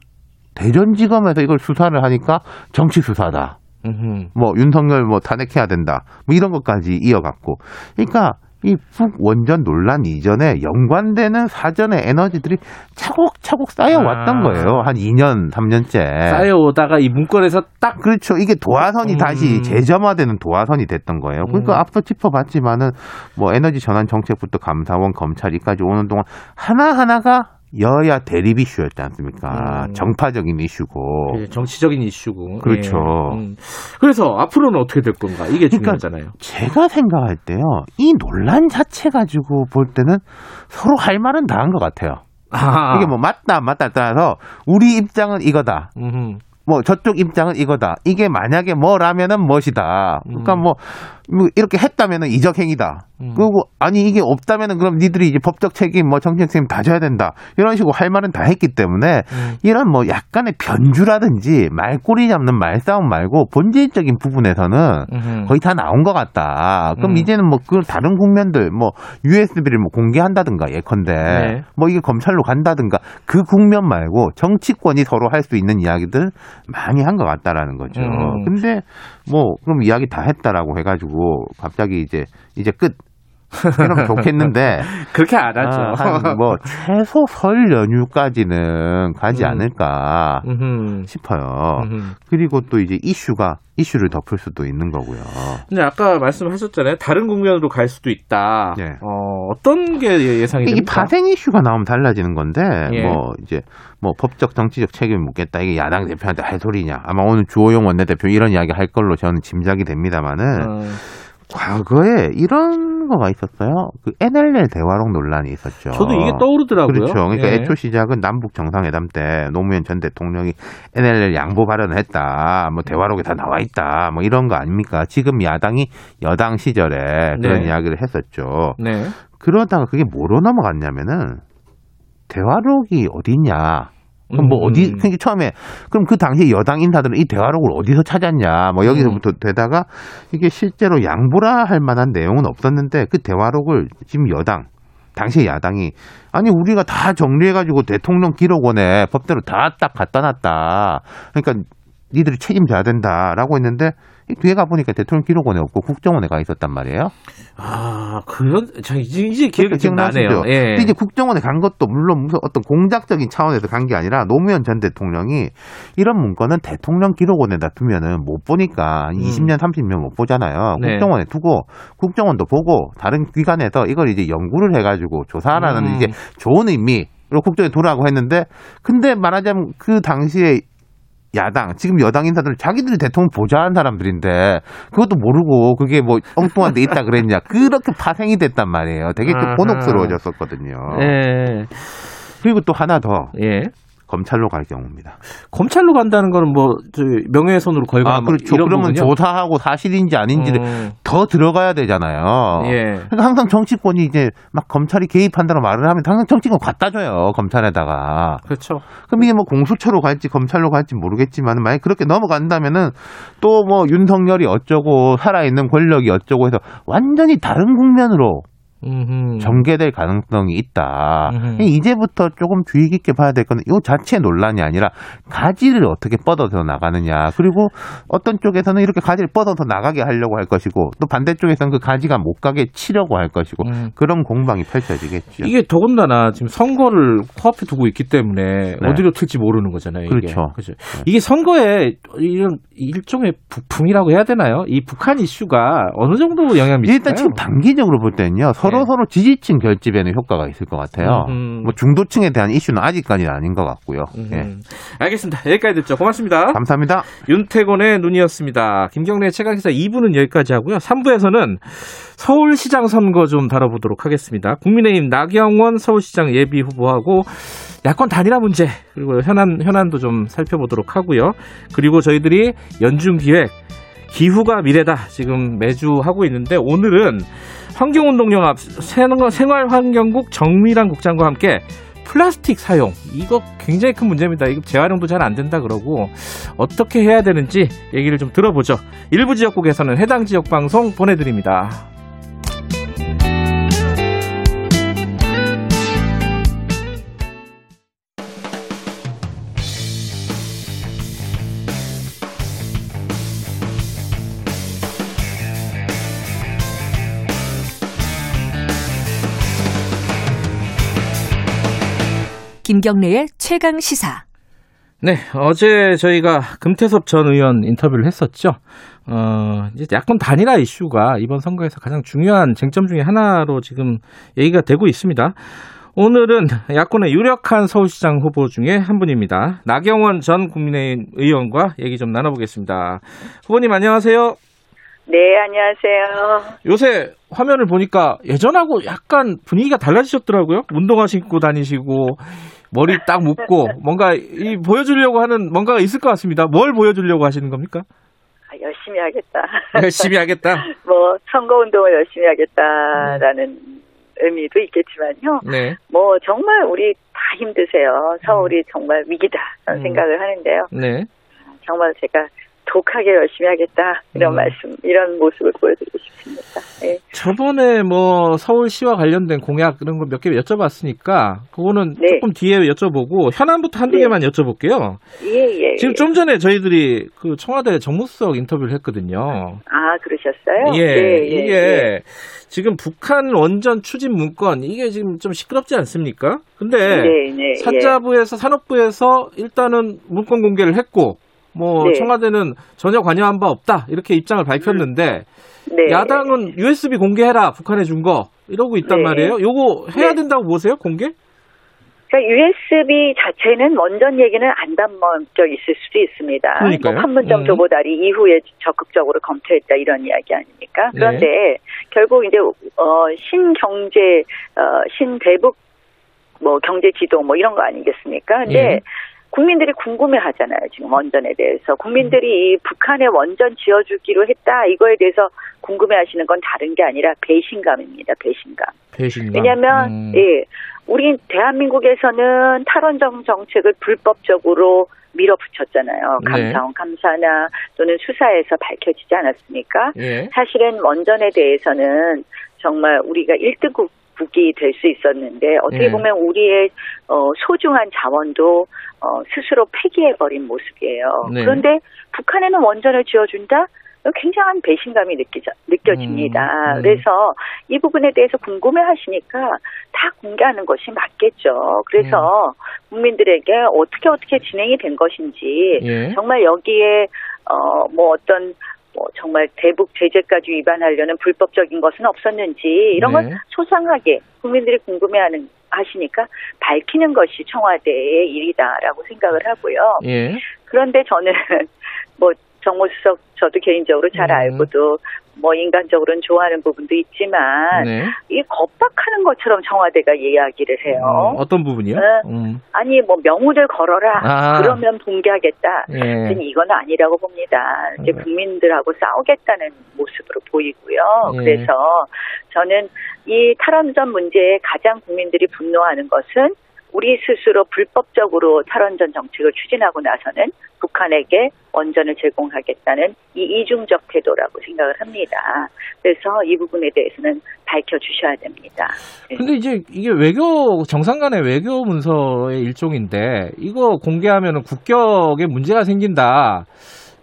대전지검에서 이걸 수사를 하니까 정치 수사다. 음, 뭐 윤석열 뭐 탄핵해야 된다. 뭐 이런 것까지 이어갔고. 그러니까 이 북 원전 논란 이전에 연관되는 사전의 에너지들이 차곡차곡 쌓여왔던 아. 거예요. 한 2년, 3년째. 쌓여오다가 이 문건에서 딱 그렇죠. 이게 도화선이 음. 다시 재점화되는 도화선이 됐던 거예요. 그러니까 음. 앞서 짚어봤지만은 뭐 에너지 전환 정책부터 감사원, 검찰 이까지 오는 동안 하나하나가 여야 대립 이슈였지 않습니까? 음. 정파적인 이슈고. 이제 정치적인 이슈고. 그렇죠. 예. 음. 그래서 앞으로는 어떻게 될 건가? 이게 그러니까 중요하잖아요. 제가 생각할 때요. 이 논란 자체 가지고 볼 때는 서로 할 말은 다 한 것 같아요. 아, 이게 뭐 맞다 안 맞다 떠나서 우리 입장은 이거다. 음, 뭐 저쪽 입장은 이거다. 이게 만약에 뭐라면은 무엇이다. 그러니까 음. 뭐, 뭐 이렇게 했다면은 이적 행위다. 음. 그리고 아니 이게 없다면은 그럼 니들이 이제 법적 책임 뭐 정책 책임 다 져야 된다. 이런 식으로 할 말은 다 했기 때문에 음. 이런 뭐 약간의 변주라든지 말꼬리 잡는 말싸움 말고 본질적인 부분에서는 음. 거의 다 나온 것 같다. 그럼 음. 이제는 뭐 그 다른 국면들 뭐 USB를 뭐 공개한다든가 예컨대 네. 뭐 이게 검찰로 간다든가 그 국면 말고 정치권이 서로 할 수 있는 이야기들 많이 한 것 같다라는 거죠. 음. 근데 뭐 그럼 이야기 다 했다라고 해가지고 갑자기 이제 이제 끝 이러면 좋겠는데 그렇게 안 하죠. 아, 한뭐 최소 설 연휴까지는 가지 음. 않을까 음흠. 싶어요. 음흠. 그리고 또 이제 이슈가 이슈를 덮을 수도 있는 거고요. 근데 아까 말씀하셨잖아요. 다른 국면으로 갈 수도 있다. 예. 어, 어떤 게 예상이 이게 됩니까? 파생 이슈가 나오면 달라지는 건데 예. 뭐 이제 뭐 법적 정치적 책임을 묻겠다 이게 야당 대표한테 할 소리냐 아마 오늘 주호영 원내대표 이런 이야기 할 걸로 저는 짐작이 됩니다만은 어, 과거에 이런 거가 있었어요. 그 NLL 대화록 논란이 있었죠. 저도 이게 떠오르더라고요. 그렇죠. 그러니까 예. 애초 시작은 남북 정상회담 때 노무현 전 대통령이 NLL 양보 발언을 했다. 뭐 대화록에 다 나와 있다. 뭐 이런 거 아닙니까? 지금 야당이 여당 시절에 그런 네. 이야기를 했었죠. 네. 그러다가 그게 뭐로 넘어갔냐면은 대화록이 어딨냐. 그럼 뭐 음. 어디 그러니까 처음에 그럼 그 당시 여당 인사들은 이 대화록을 어디서 찾았냐 뭐 여기서부터 음. 되다가 이게 실제로 양보라 할 만한 내용은 없었는데 그 대화록을 지금 여당 당시 야당이 아니 우리가 다 정리해가지고 대통령 기록원에 법대로 다 딱 갖다 놨다 그러니까 니들이 책임져야 된다라고 했는데 이 뒤에 가 보니까 대통령 기록원에 없고 국정원에 가 있었단 말이에요. 아, 그런, 저 이제, 이제 기억이 좀? 나네요. 예. 이제 국정원에 간 것도 물론 무슨 어떤 공작적인 차원에서 간 게 아니라 노무현 전 대통령이 이런 문건은 대통령 기록원에다 두면은 못 보니까 20년, 30년 못 보잖아요. 음. 네. 국정원에 두고 국정원도 보고 다른 기관에서 이걸 이제 연구를 해가지고 조사하라는 음. 이제 좋은 의미 로 국정에 두라고 했는데 근데 말하자면 그 당시에 야당 지금 여당 인사들은 자기들이 대통령 보좌한 사람들인데 그것도 모르고 그게 뭐 엉뚱한 데 있다 그랬냐 그렇게 파생이 됐단 말이에요. 되게 좀. 곤혹스러워졌었거든요. 예. 그리고 또 하나 더 예. 검찰로 갈 경우입니다. 검찰로 간다는 거는 뭐, 저, 명예훼손으로 걸거나 아뭐 그렇죠. 이런 그러면 거군요. 조사하고 사실인지 아닌지를 음. 더 들어가야 되잖아요. 예. 그러니까 항상 정치권이 이제 막 검찰이 개입한다고 말을 하면 항상 정치권 갖다 줘요 검찰에다가. 그렇죠. 그럼 이게 뭐 공수처로 갈지 검찰로 갈지 모르겠지만 만약 그렇게 넘어간다면은 또 뭐 윤석열이 어쩌고 살아있는 권력이 어쩌고 해서 완전히 다른 국면으로 음흠. 전개될 가능성이 있다. 음흠. 이제부터 조금 주의 깊게 봐야 될 거는 이 자체 논란이 아니라 가지를 어떻게 뻗어서 나가느냐. 그리고 어떤 쪽에서는 이렇게 가지를 뻗어서 나가게 하려고 할 것이고 또 반대쪽에서는 그 가지가 못 가게 치려고 할 것이고 음. 그런 공방이 펼쳐지겠죠. 이게 더군다나 지금 선거를 코앞에 두고 있기 때문에 네. 어디로 튈지 모르는 거잖아요. 이게. 그렇죠. 그죠. 이게 선거에 이런 일종의 북풍이라고 해야 되나요? 이 북한 이슈가 어느 정도 영향 미칠까요? 일단 지금 단기적으로 볼 때는요 서로 네. 서로 지지층 결집에는 효과가 있을 것 같아요. 음흠. 뭐 중도층에 대한 이슈는 아직까지는 아닌 것 같고요. 예. 음. 알겠습니다. 여기까지 듣죠. 고맙습니다. 감사합니다. 윤태곤의 눈이었습니다. 김경래 최강기사 2부는 여기까지 하고요. 3부에서는 서울시장 선거 좀 다뤄보도록 하겠습니다. 국민의힘 나경원 서울시장 예비 후보하고 야권 단일화 문제 그리고 현안 현안도 좀 살펴보도록 하고요. 그리고 저희들이 연중 기획 기후가 미래다 지금 매주 하고 있는데 오늘은 환경운동연합 생활- 생활환경국 정미란 국장과 함께 플라스틱 사용 이거 굉장히 큰 문제입니다. 이거 재활용도 잘 안 된다 그러고 어떻게 해야 되는지 얘기를 좀 들어보죠. 일부 지역국에서는 해당 지역 방송 보내드립니다. 김경래의 최강 시사. 네, 어제 저희가 금태섭 전 의원 인터뷰를 했었죠. 어, 이제 야권 단일화 이슈가 이번 선거에서 가장 중요한 쟁점 중에 하나로 지금 얘기가 되고 있습니다. 오늘은 야권의 유력한 서울시장 후보 중에 한 분입니다. 나경원 전 국민의힘 의원과 얘기 좀 나눠보겠습니다. 후보님 안녕하세요. 네, 안녕하세요. 요새 화면을 보니까 예전하고 약간 분위기가 달라지셨더라고요. 운동화 신고 다니시고 머리 딱 묶고 뭔가 이 보여주려고 하는 뭔가가 있을 것 같습니다. 뭘 보여주려고 하시는 겁니까? 아, 열심히 하겠다. 열심히 하겠다. 뭐 선거 운동을 열심히 하겠다라는 의미도 있겠지만요. 네. 뭐 정말 우리 다 힘드세요. 서울이 정말 위기다. 저는 음. 생각을 하는데요. 네. 정말 제가 독하게 열심히 하겠다 이런 음. 말씀 이런 모습을 보여드리고 싶습니다. 예. 저번에 뭐 서울시와 관련된 공약 이런 거 몇 개 여쭤봤으니까 그거는 네. 조금 뒤에 여쭤보고 현안부터 한두 네. 개만 여쭤볼게요. 예, 예. 지금 예. 좀 전에 저희들이 그 청와대 정무수석 인터뷰를 했거든요. 아 그러셨어요? 예, 예, 이게 예. 지금 북한 원전 추진 문건 이게 지금 좀 시끄럽지 않습니까? 근데 네, 네, 산자부에서 산업부에서 일단은 문건 공개를 했고 뭐 네. 청와대는 전혀 관여한 바 없다 이렇게 입장을 밝혔는데 네. 야당은 USB 공개해라 북한에 준 거 이러고 있단 네. 말이에요. 요거 해야 네. 된다고 보세요 공개? 그러니까 USB 자체는 원전 얘기는 안 담겨 있을 수도 있습니다. 그러니까요. 뭐 판문점 음. 도보다리 이후에 적극적으로 검토했다 이런 이야기 아닙니까? 네. 그런데 결국 이제 어, 신경제, 어, 신대북 뭐 경제 지도 뭐 이런 거 아니겠습니까? 근데 예. 국민들이 궁금해 하잖아요. 지금 원전에 대해서. 국민들이 이 북한에 원전 지어주기로 했다. 이거에 대해서 궁금해 하시는 건 다른 게 아니라 배신감입니다. 배신감. 배신감. 왜냐하면 음. 예, 우리 대한민국에서는 탈원전 정책을 불법적으로 밀어붙였잖아요. 네. 감사원 감사나 또는 수사에서 밝혀지지 않았습니까? 예. 사실은 원전에 대해서는 정말 우리가 1등국 국이 될 수 있었는데 어떻게 네. 보면 우리의 어, 소중한 자원도 어, 스스로 폐기해버린 모습이에요. 네. 그런데 북한에는 원전을 지어준다? 굉장한 배신감이 느끼자, 느껴집니다. 음, 음. 그래서 이 부분에 대해서 궁금해 하시니까 다 공개하는 것이 맞겠죠. 그래서 국민들에게 어떻게 어떻게 진행이 된 것인지 예. 정말 여기에 어, 뭐 어떤 뭐 정말 대북 제재까지 위반하려는 불법적인 것은 없었는지 이런 네. 건 소상하게 국민들이 궁금해하는 하시니까 밝히는 것이 청와대의 일이다라고 생각을 하고요. 예. 그런데 저는 뭐 정무수석 저도 개인적으로 잘 음. 알고도 뭐 인간적으로는 좋아하는 부분도 있지만 네. 이 겁박하는 것처럼 청와대가 이야기를 해요. 음, 어떤 부분이요? 네. 음. 아니 뭐 명우를 걸어라 아. 그러면 공개하겠다. 예. 이건 아니라고 봅니다. 이제 네. 국민들하고 싸우겠다는 모습으로 보이고요. 예. 그래서 저는 이 탈원전 문제에 가장 국민들이 분노하는 것은 우리 스스로 불법적으로 탈원전 정책을 추진하고 나서는 북한에게 원전을 제공하겠다는 이 이중적 태도라고 생각을 합니다. 그래서 이 부분에 대해서는 밝혀주셔야 됩니다. 네. 근데 이제 이게 외교 정상 간의 외교 문서의 일종인데 이거 공개하면 국격에 문제가 생긴다.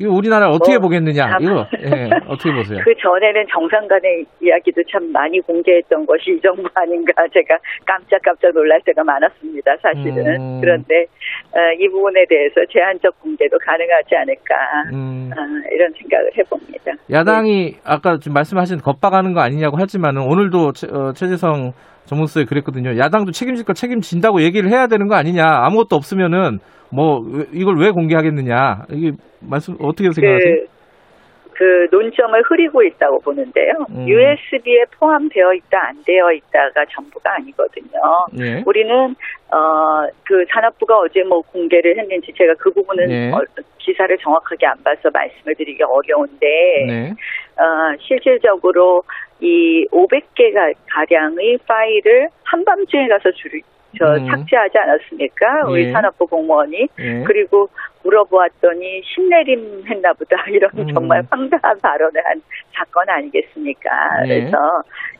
이거 우리나라 어떻게 뭐, 보겠느냐? 참. 이거 예, 어떻게 보세요? 그 전에는 정상 간의 이야기도 참 많이 공개했던 것이 이 정부 아닌가 제가 깜짝깜짝 놀랄 때가 많았습니다. 사실은. 음. 그런데 어, 이 부분에 대해서 제한적 공개도 가능하지 않을까 음, 어, 이런 생각을 해봅니다. 야당이 아까 지금 말씀하신 겁박하는 거 아니냐고 하지만은 오늘도 최, 어, 최재성 정무수석이 그랬거든요. 야당도 책임질 거 책임진다고 얘기를 해야 되는 거 아니냐? 아무것도 없으면은 뭐 왜- 이걸 왜 공개하겠느냐? 이게 말씀 어떻게 생각하세요? 그, 그 논점을 흐리고 있다고 보는데요. 음. USB에 포함되어 있다 안 되어 있다가 전부가 아니거든요. 예. 우리는 어 그 산업부가 어제 뭐 공개를 했는지 제가 그 부분은 네. 어, 기사를 정확하게 안 봐서 말씀을 드리기 어려운데 네. 어, 실질적으로 이 500개가 가량의 파일을 한밤중에 가서 줄, 저 음. 삭제하지 않았습니까? 우리 예. 산업부 공무원이 예. 그리고 물어보았더니 신내림 했나 보다 이런 음. 정말 황당한 발언을 한 사건 아니겠습니까? 예. 그래서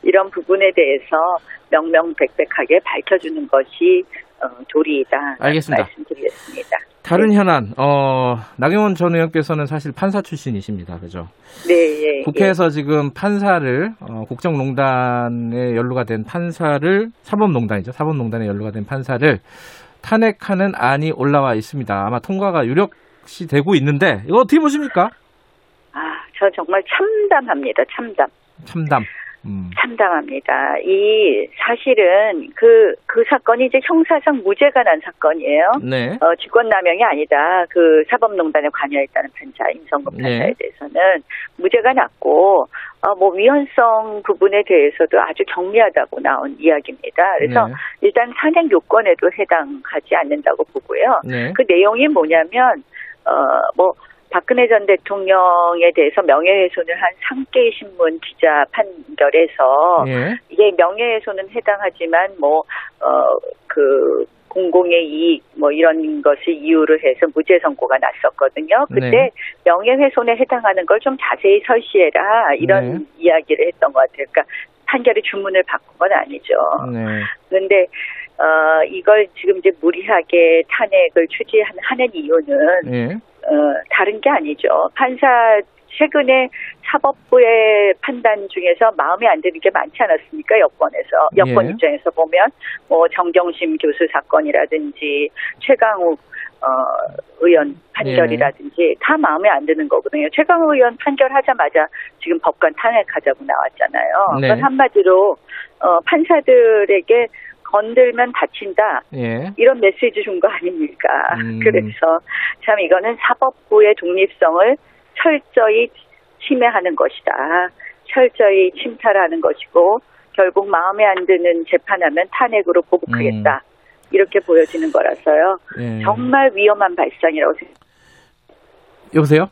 이런 부분에 대해서 명명백백하게 밝혀주는 것이 어, 도리이다. 알겠습니다. 말씀드리겠습니다. 다른 현안, 어, 나경원 전 의원께서는 사실 판사 출신이십니다. 그죠? 네, 예. 국회에서 지금 판사를, 어, 국정농단에 연루가 된 판사를, 사법농단이죠. 사법농단에 연루가 된 판사를 탄핵하는 안이 올라와 있습니다. 아마 통과가 유력시 되고 있는데, 이거 어떻게 보십니까? 아, 저 정말 참담합니다. 참담. 참담. 음. 참담합니다. 이 사실은 그, 그 사건이 이제 형사상 무죄가 난 사건이에요. 네. 어, 직권남용이 아니다. 그 사법농단에 관여했다는 판사, 임성근 네. 판사에 대해서는 무죄가 났고, 어, 뭐 위헌성 부분에 대해서도 아주 경미하다고 나온 이야기입니다. 그래서 네. 일단 산행 요건에도 해당하지 않는다고 보고요. 네. 그 내용이 뭐냐면, 어, 뭐, 박근혜 전 대통령에 대해서 명예훼손을 한 상계 신문 기자 판결에서 예. 이게 명예훼손은 해당하지만 뭐어그 공공의 이익 뭐 이런 것을 이유로 해서 무죄 선고가 났었거든요. 그때 네. 명예훼손에 해당하는 걸 좀 자세히 설시해라 이런 네. 이야기를 했던 것 같아요. 그러니까 판결의 주문을 바꾼 건 아니죠. 네. 그런데 어, 이걸 지금 이제 무리하게 탄핵을 추진하는 이유는 예. 어, 다른 게 아니죠. 판사 최근에 사법부의 판단 중에서 마음에 안 드는 게 많지 않았습니까? 여권에서 여권 예. 입장에서 보면 뭐 정경심 교수 사건이라든지 최강욱 어, 의원 판결이라든지 다 마음에 안 드는 거거든요. 최강욱 의원 판결하자마자 지금 법관 탄핵하자고 나왔잖아요. 네. 그건 한마디로 어, 판사들에게 건들면 다친다. 예. 이런 메시지 준 거 아닙니까? 음. 그래서 참 이거는 사법부의 독립성을 철저히 침해하는 것이다. 철저히 침탈하는 것이고 결국 마음에 안 드는 재판하면 탄핵으로 보복하겠다. 이렇게 보여지는 거라서요. 예. 정말 위험한 발상이라고 생각합니다. 여보세요?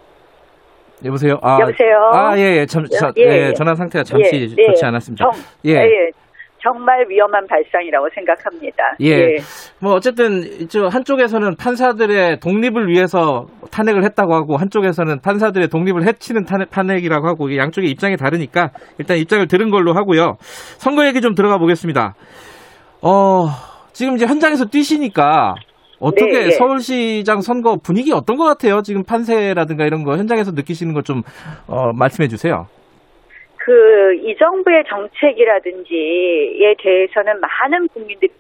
여보세요? 아, 여보세요? 아, 예, 예. 참, 자, 예, 예, 예. 전화 상태가 잠시 예, 예. 좋지 않았습니다. 정, 예. 예. 정말 위험한 발상이라고 생각합니다. 예. 뭐 어쨌든 저 한쪽에서는 판사들의 독립을 위해서 탄핵을 했다고 하고 한쪽에서는 판사들의 독립을 해치는 탄핵, 탄핵이라고 하고 양쪽의 입장이 다르니까 일단 입장을 들은 걸로 하고요. 선거 얘기 좀 들어가 보겠습니다. 어, 지금 이제 현장에서 뛰시니까 어떻게 네, 예. 서울시장 선거 분위기 어떤 것 같아요? 지금 판세라든가 이런 거 현장에서 느끼시는 것 좀 어, 말씀해 주세요. 그, 이 정부의 정책이라든지에 대해서는 많은 국민들이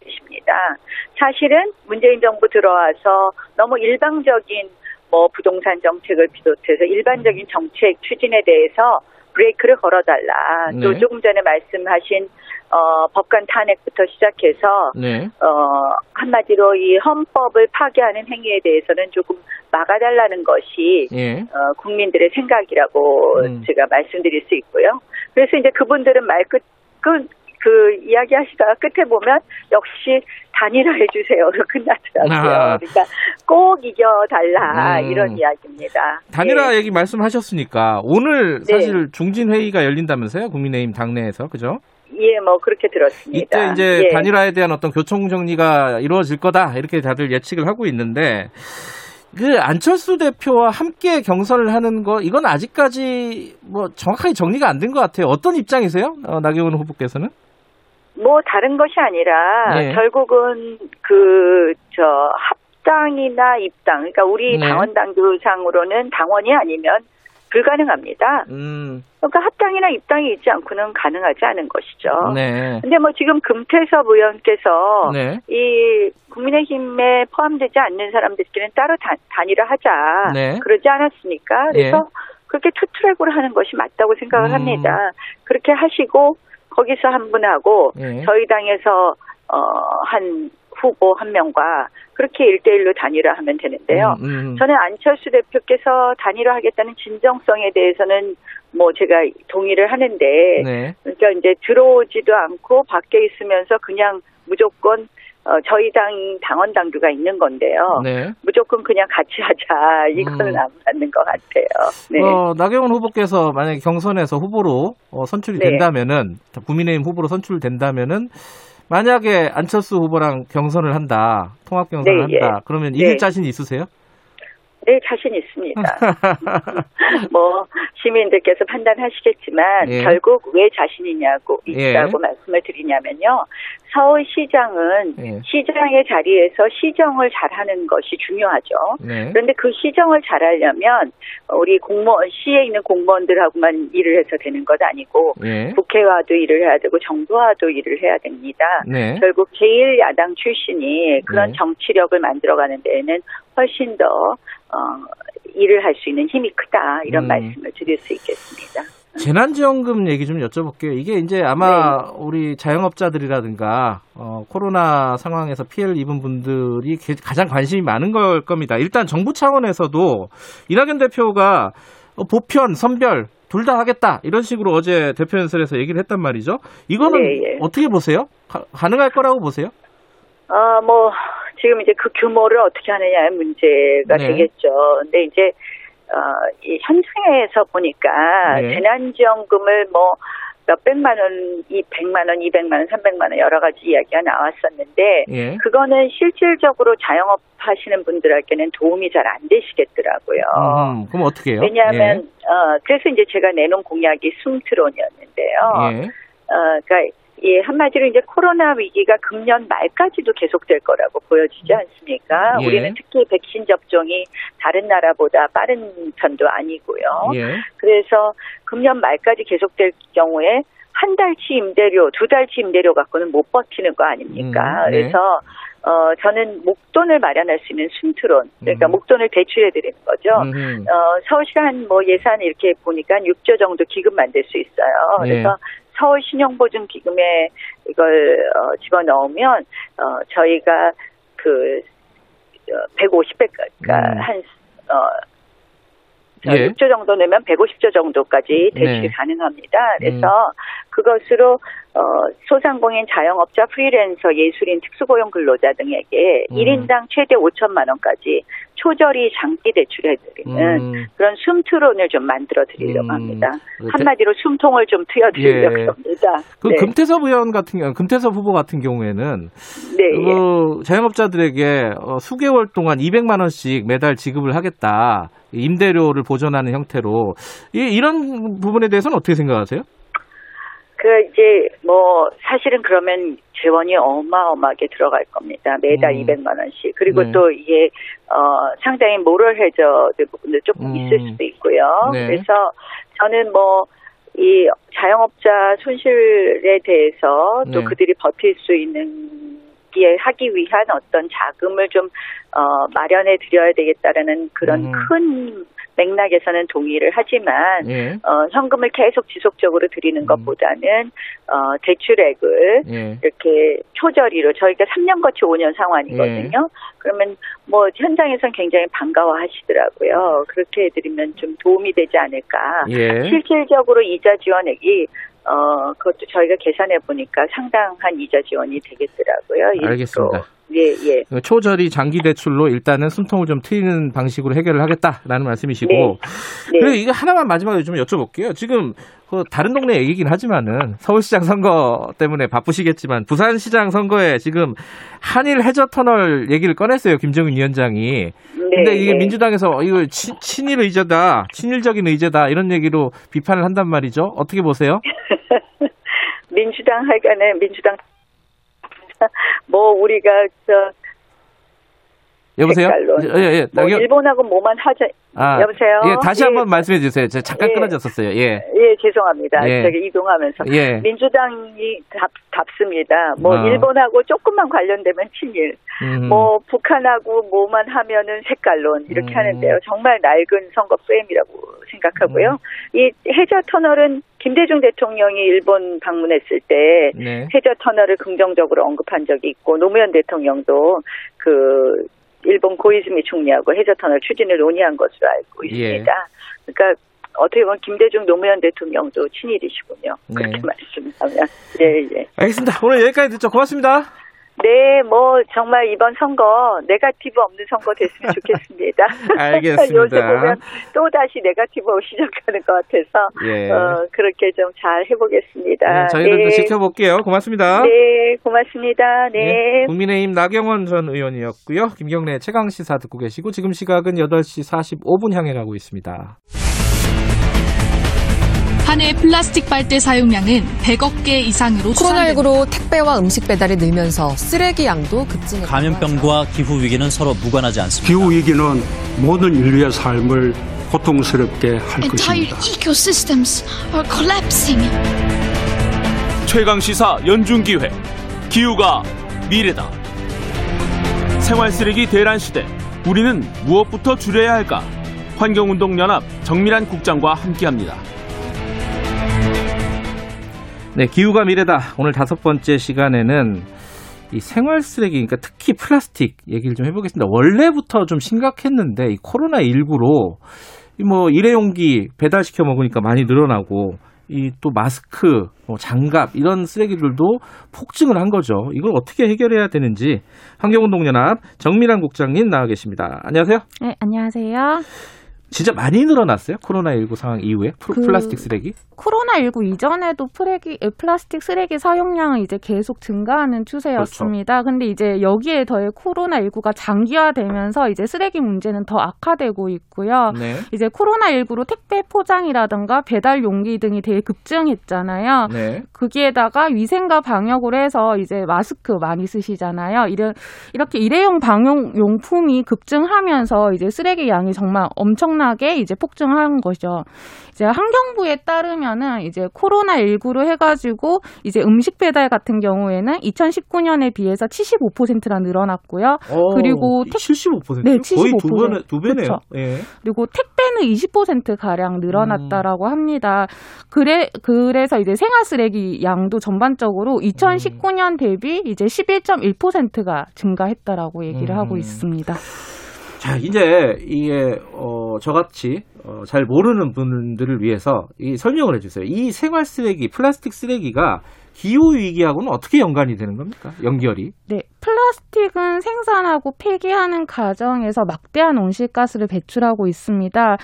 계십니다. 사실은 문재인 정부 들어와서 너무 일방적인 뭐 부동산 정책을 비롯해서 일반적인 정책 추진에 대해서 브레이크를 걸어달라. 또 네. 조금 전에 말씀하신 어, 법관 탄핵부터 시작해서 네. 어, 한마디로 이 헌법을 파괴하는 행위에 대해서는 조금 막아달라는 것이 예. 어, 국민들의 생각이라고 음. 제가 말씀드릴 수 있고요. 그래서 이제 그분들은 말끝 그, 그 이야기 하시다가 끝에 보면 역시 단일화 해 주세요로 끝났더라고요. 아. 그러니까 꼭 이겨달라 음. 이런 이야기입니다. 단일화 예. 얘기 말씀하셨으니까 오늘 네. 사실 중진 회의가 열린다면서요 국민의힘 당내에서 그죠? 예, 뭐 그렇게 들었습니다. 이때 이제 예. 단일화에 대한 어떤 교통 정리가 이루어질 거다 이렇게 다들 예측을 하고 있는데 그 안철수 대표와 함께 경선을 하는 거 이건 아직까지 뭐 정확하게 정리가 안 된 것 같아요. 어떤 입장이세요, 어, 나경원 후보께서는? 뭐 다른 것이 아니라 네. 결국은 그 저 합당이나 입당 그러니까 우리 네. 당원 당규상으로는 당원이 아니면 불가능합니다. 음, 그러니까 합당이나 입당이 있지 않고는 가능하지 않은 것이죠. 네, 근데 뭐 지금 금태섭 의원께서 네, 이 국민의힘에 포함되지 않는 사람들끼리는 따로 단, 단일화 하자 네. 그러지 않았습니까? 그래서 예. 그렇게 투트랙으로 하는 것이 맞다고 생각을 음. 합니다. 그렇게 하시고 거기서 한 분하고 예. 저희 당에서 어, 한 후보 한 명과 그렇게 일대일로 단일화하면 되는데요. 음, 음. 저는 안철수 대표께서 단일화하겠다는 진정성에 대해서는 뭐 제가 동의를 하는데 네, 그러니까 이제 들어오지도 않고 밖에 있으면서 그냥 무조건 어, 저희 당 당원 당규가 있는 건데요. 네. 무조건 그냥 같이 하자 이거는 음. 안 맞는 것 같아요. 네. 어, 나경원 후보께서 만약 에 경선에서 후보로 어, 선출이 네. 된다면은 국민의힘 후보로 선출된다면은 만약에 안철수 후보랑 경선을 한다 통합 경선을 네, 예. 한다 그러면 이길 네. 자신 있으세요? 네, 자신 있습니다. 뭐 시민들께서 판단하시겠지만 예. 결국 왜 자신이냐고 예. 있다고 말씀을 드리냐면요. 서울시장은 예. 시장의 자리에서 시정을 잘하는 것이 중요하죠. 네. 그런데 그 시정을 잘하려면 우리 공무원 시에 있는 공무원들하고만 일을 해서 되는 것 아니고 예. 국회와도 일을 해야 되고 정부와도 일을 해야 됩니다. 네. 결국 제일 야당 출신이 그런 네. 정치력을 만들어가는 데에는 훨씬 더 어, 일을 할 수 있는 힘이 크다 이런 음. 말씀을 드릴 수 있겠습니다. 재난지원금 얘기 좀 여쭤볼게요. 이게 이제 아마 우리 자영업자들이라든가 어, 코로나 상황에서 피해를 입은 분들이 게- 가장 관심이 많은 걸 겁니다. 일단 정부 차원에서도 이낙연 대표가 어, 보편, 선별 둘 다 하겠다 이런 식으로 어제 대표 연설에서 얘기를 했단 말이죠. 이거는 네, 예. 어떻게 보세요? 가, 가능할 거라고 보세요? 아, 뭐, 지금 이제 그 규모를 어떻게 하느냐의 문제가 네. 되겠죠. 근데 이제, 어, 이 현장에서 보니까 네. 재난지원금을 뭐, 몇백만 원, 이 백만 원, 이백만 원, 삼백만 원 여러 가지 이야기가 나왔었는데 예. 그거는 실질적으로 자영업 하시는 분들에게는 도움이 잘 안 되시겠더라고요. 음, 그럼 어떻게 해요? 왜냐하면 어 그래서 이제 제가 내놓은 공약이 숨트론이었는데요. 예. 예. 어 그러니까 예 한마디로 이제 코로나 위기가 금년 말까지도 계속될 거라고 보여지지 않습니까? 예. 우리는 특히 백신 접종이 다른 나라보다 빠른 편도 아니고요. 예. 그래서 금년 말까지 계속될 경우에 한 달치 임대료, 두 달치 임대료 갖고는 못 버티는 거 아닙니까? 음, 네. 그래서 어 저는 목돈을 마련할 수 있는 순트론, 그러니까 음. 목돈을 대출해 드리는 거죠. 음흠. 어 서울시가 한 뭐 예산 이렇게 보니까 한 6조 정도 기금 만들 수 있어요. 예. 그래서 서울 신용보증 기금에 이걸 어, 집어넣으면 어 저희가 그 150배, 그러니까 음. 한 어, 저 예. 6조 정도 내면 150조 정도까지 대출이 네. 가능합니다. 그래서 그것으로 어, 소상공인 자영업자 프리랜서 예술인 특수고용 근로자 등에게 음. 1인당 최대 5천만 원까지 초저리 장기 대출해드리는 음. 그런 숨트론을 좀 만들어 드리려고 음. 합니다. 그 한마디로 숨통을 좀 트여드리려고 예. 합니다. 그 네. 금태섭 의원 같은 경우, 금태섭 후보 같은 경우에는 네, 예. 그 자영업자들에게 어, 수개월 동안 200만 원씩 매달 지급을 하겠다. 임대료를 보전하는 형태로 이, 이런 부분에 대해서는 어떻게 생각하세요? 그 이제 뭐 사실은 그러면 재원이 어마어마하게 들어갈 겁니다. 매달 음. 200만 원씩. 그리고 네. 또 이게 어 상당히 모럴 해저드 부분도 조금 음. 있을 수도 있고요. 네. 그래서 저는 뭐 이 자영업자 손실에 대해서 또 네. 그들이 버틸 수 있는 게 하기 위한 어떤 자금을 좀 어, 마련해 드려야 되겠다라는 그런 음. 큰 맥락에서는 동의를 하지만 예. 어, 현금을 계속 지속적으로 드리는 것보다는 어, 대출액을 예. 이렇게 초저리로 저희가 3년 거치 5년 상환이거든요. 그러면 뭐 현장에선 굉장히 반가워하시더라고요. 그렇게 해드리면 좀 도움이 되지 않을까. 예. 실질적으로 이자 지원액이 어 그것도 저희가 계산해 보니까 상당한 이자 지원이 되겠더라고요. 이 알겠습니다. 또, 예, 예. 그 초저리 장기 대출로 일단은 숨통을 좀 트이는 방식으로 해결을 하겠다라는 말씀이시고 네. 네. 그리고 이거 하나만 마지막으로 좀 여쭤볼게요. 지금 그 다른 동네 얘기긴 하지만은 서울시장 선거 때문에 바쁘시겠지만 부산시장 선거에 지금 한일 해저 터널 얘기를 꺼냈어요. 김정은 위원장이. 근데 이게 네. 민주당에서 이거 친, 친일 의제다, 친일적인 의제다 이런 얘기로 비판을 한단 말이죠. 어떻게 보세요? 민주당 하여간에 민주당 뭐 우리가 저 여보세요? 색깔론. 예, 예. 뭐 여- 일본하고 뭐만 하자 아, 여보세요? 예, 다시 예. 한번 말씀해 주세요. 제가 잠깐 예. 끊어졌었어요. 예. 예, 죄송합니다. 예. 저기 이동하면서 예. 민주당이 답, 답습니다. 뭐 아. 일본하고 조금만 관련되면 친일, 음. 뭐 북한하고 뭐만 하면은 색깔론 이렇게 음. 하는데요. 정말 낡은 선거 프레임이라고 생각하고요. 음. 이 해저 터널은 김대중 대통령이 일본 방문했을 때 네. 해저 터널을 긍정적으로 언급한 적이 있고 노무현 대통령도 그 일본 고이즈미 총리하고 해저 터널 추진을 논의한 것으로 알고 예. 있습니다. 그러니까 어떻게 보면 김대중 노무현 대통령도 친일이시군요. 네. 그렇게 말씀하면 예 예. 알겠습니다. 오늘 여기까지 듣죠. 고맙습니다. 네, 뭐 정말 이번 선거 네가티브 없는 선거 됐으면 좋겠습니다. 알겠습니다. 요새 보면 또 다시 네가티브로 시작하는 것 같아서 예. 어, 그렇게 좀 잘 해보겠습니다. 네, 저희도 네. 또 지켜볼게요. 고맙습니다. 네, 고맙습니다. 네. 네, 국민의힘 나경원 전 의원이었고요. 김경래 최강 시사 듣고 계시고 지금 시각은 8시 45분 향해 가고 있습니다. 한 해 플라스틱 빨대 사용량은 100억 개 이상으로 추산됩니다. 코로나19로 택배와 음식 배달이 늘면서 쓰레기 양도 급증했다. 감염병과 기후 위기는 서로 무관하지 않습니다. 기후 위기는 모든 인류의 삶을 고통스럽게 할 Entire 것입니다. ecosystems are collapsing. 최강 시사 연중 기회 기후가 미래다. 생활 쓰레기 대란 시대 우리는 무엇부터 줄여야 할까? 환경운동연합 정밀한 국장과 함께합니다. 네, 기후가 미래다. 오늘 다섯 번째 시간에는 이 생활 쓰레기, 그러니까 특히 플라스틱 얘기를 좀 해보겠습니다. 원래부터 좀 심각했는데 이 코로나 19로 뭐 일회용기 배달시켜 먹으니까 많이 늘어나고 이 또 마스크, 뭐 장갑 이런 쓰레기들도 폭증을 한 거죠. 이걸 어떻게 해결해야 되는지 환경운동연합 정미란 국장님 나와 계십니다. 안녕하세요. 네, 안녕하세요. 진짜 많이 늘어났어요? 코로나19 상황 이후에 플- 그- 플라스틱 쓰레기? 코로나19 이전에도 프레기, 에, 플라스틱 쓰레기 사용량은 이제 계속 증가하는 추세였습니다. 근데 이제 여기에 더해 코로나19가 장기화되면서 이제 쓰레기 문제는 더 악화되고 있고요. 네. 이제 코로나19로 택배 포장이라든가 배달 용기 등이 되게 급증했잖아요. 네. 거기에다가 위생과 방역으로 해서 이제 마스크 많이 쓰시잖아요. 이런 이렇게 일회용 방역 용품이 급증하면서 이제 쓰레기 양이 정말 엄청 나게 이제 폭증한 거죠. 이제 환경부에 따르면은 이제 코로나 19로 해가지고 이제 음식 배달 같은 경우에는 2019년에 비해서 75%나 늘어났고요. 어, 그리고 택 75%? 네, 거의 75%. 두 배, 두 배네요. 예. 그리고 택배는 20% 가량 늘어났다라고 합니다. 그래 그래서 이제 생활 쓰레기 양도 전반적으로 2019년 대비 이제 11.1%가 증가했다라고 얘기를 하고 음. 있습니다. 자, 이제 이게 어 저같이 어, 잘 모르는 분들을 위해서 이 설명을 해주세요. 이 생활 쓰레기, 플라스틱 쓰레기가 기후 위기하고는 어떻게 연관이 되는 겁니까? 연결이? 네, 플라스틱은 생산하고 폐기하는 과정에서 막대한 온실가스를 배출하고 있습니다.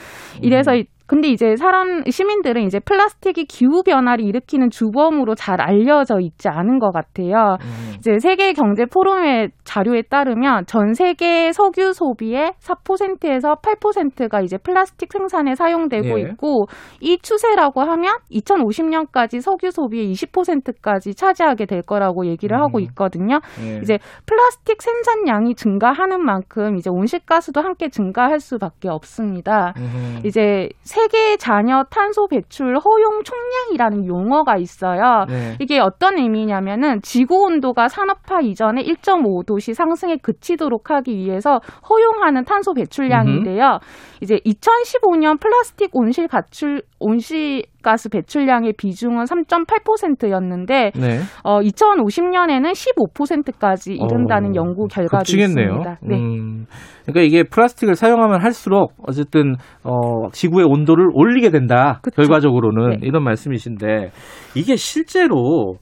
이래서 이- 근데 이제 사람 시민들은 이제 플라스틱이 기후 변화를 일으키는 주범으로 잘 알려져 있지 않은 것 같아요. 이제 세계 경제 포럼의 자료에 따르면 전 세계 석유 소비의 4%에서 8%가 이제 플라스틱 생산에 사용되고 예. 있고 이 추세라고 하면 2050년까지 석유 소비의 20%까지 차지하게 될 거라고 얘기를 하고 있거든요. 예. 이제 플라스틱 생산량이 증가하는 만큼 이제 온실가스도 함께 증가할 수밖에 없습니다. 이제 세계 잔여 탄소 배출 허용 총량이라는 용어가 있어요. 네. 이게 어떤 의미냐면은 지구 온도가 산업화 이전에 1.5도씨 상승에 그치도록 하기 위해서 허용하는 탄소 배출량인데요. 이제 2015년 플라스틱 온실 가출 온실 가스 배출량의 비중은 3.8%였는데 네. 어 2050년에는 15%까지 이른다는 어, 연구 결과도 급증했네요. 있습니다. 네. 음, 그러니까 이게 플라스틱을 사용하면 할수록 어쨌든 어, 지구의 온도를 올리게 된다. 결과적으로는 네. 이런 말씀이신데 이게 실제로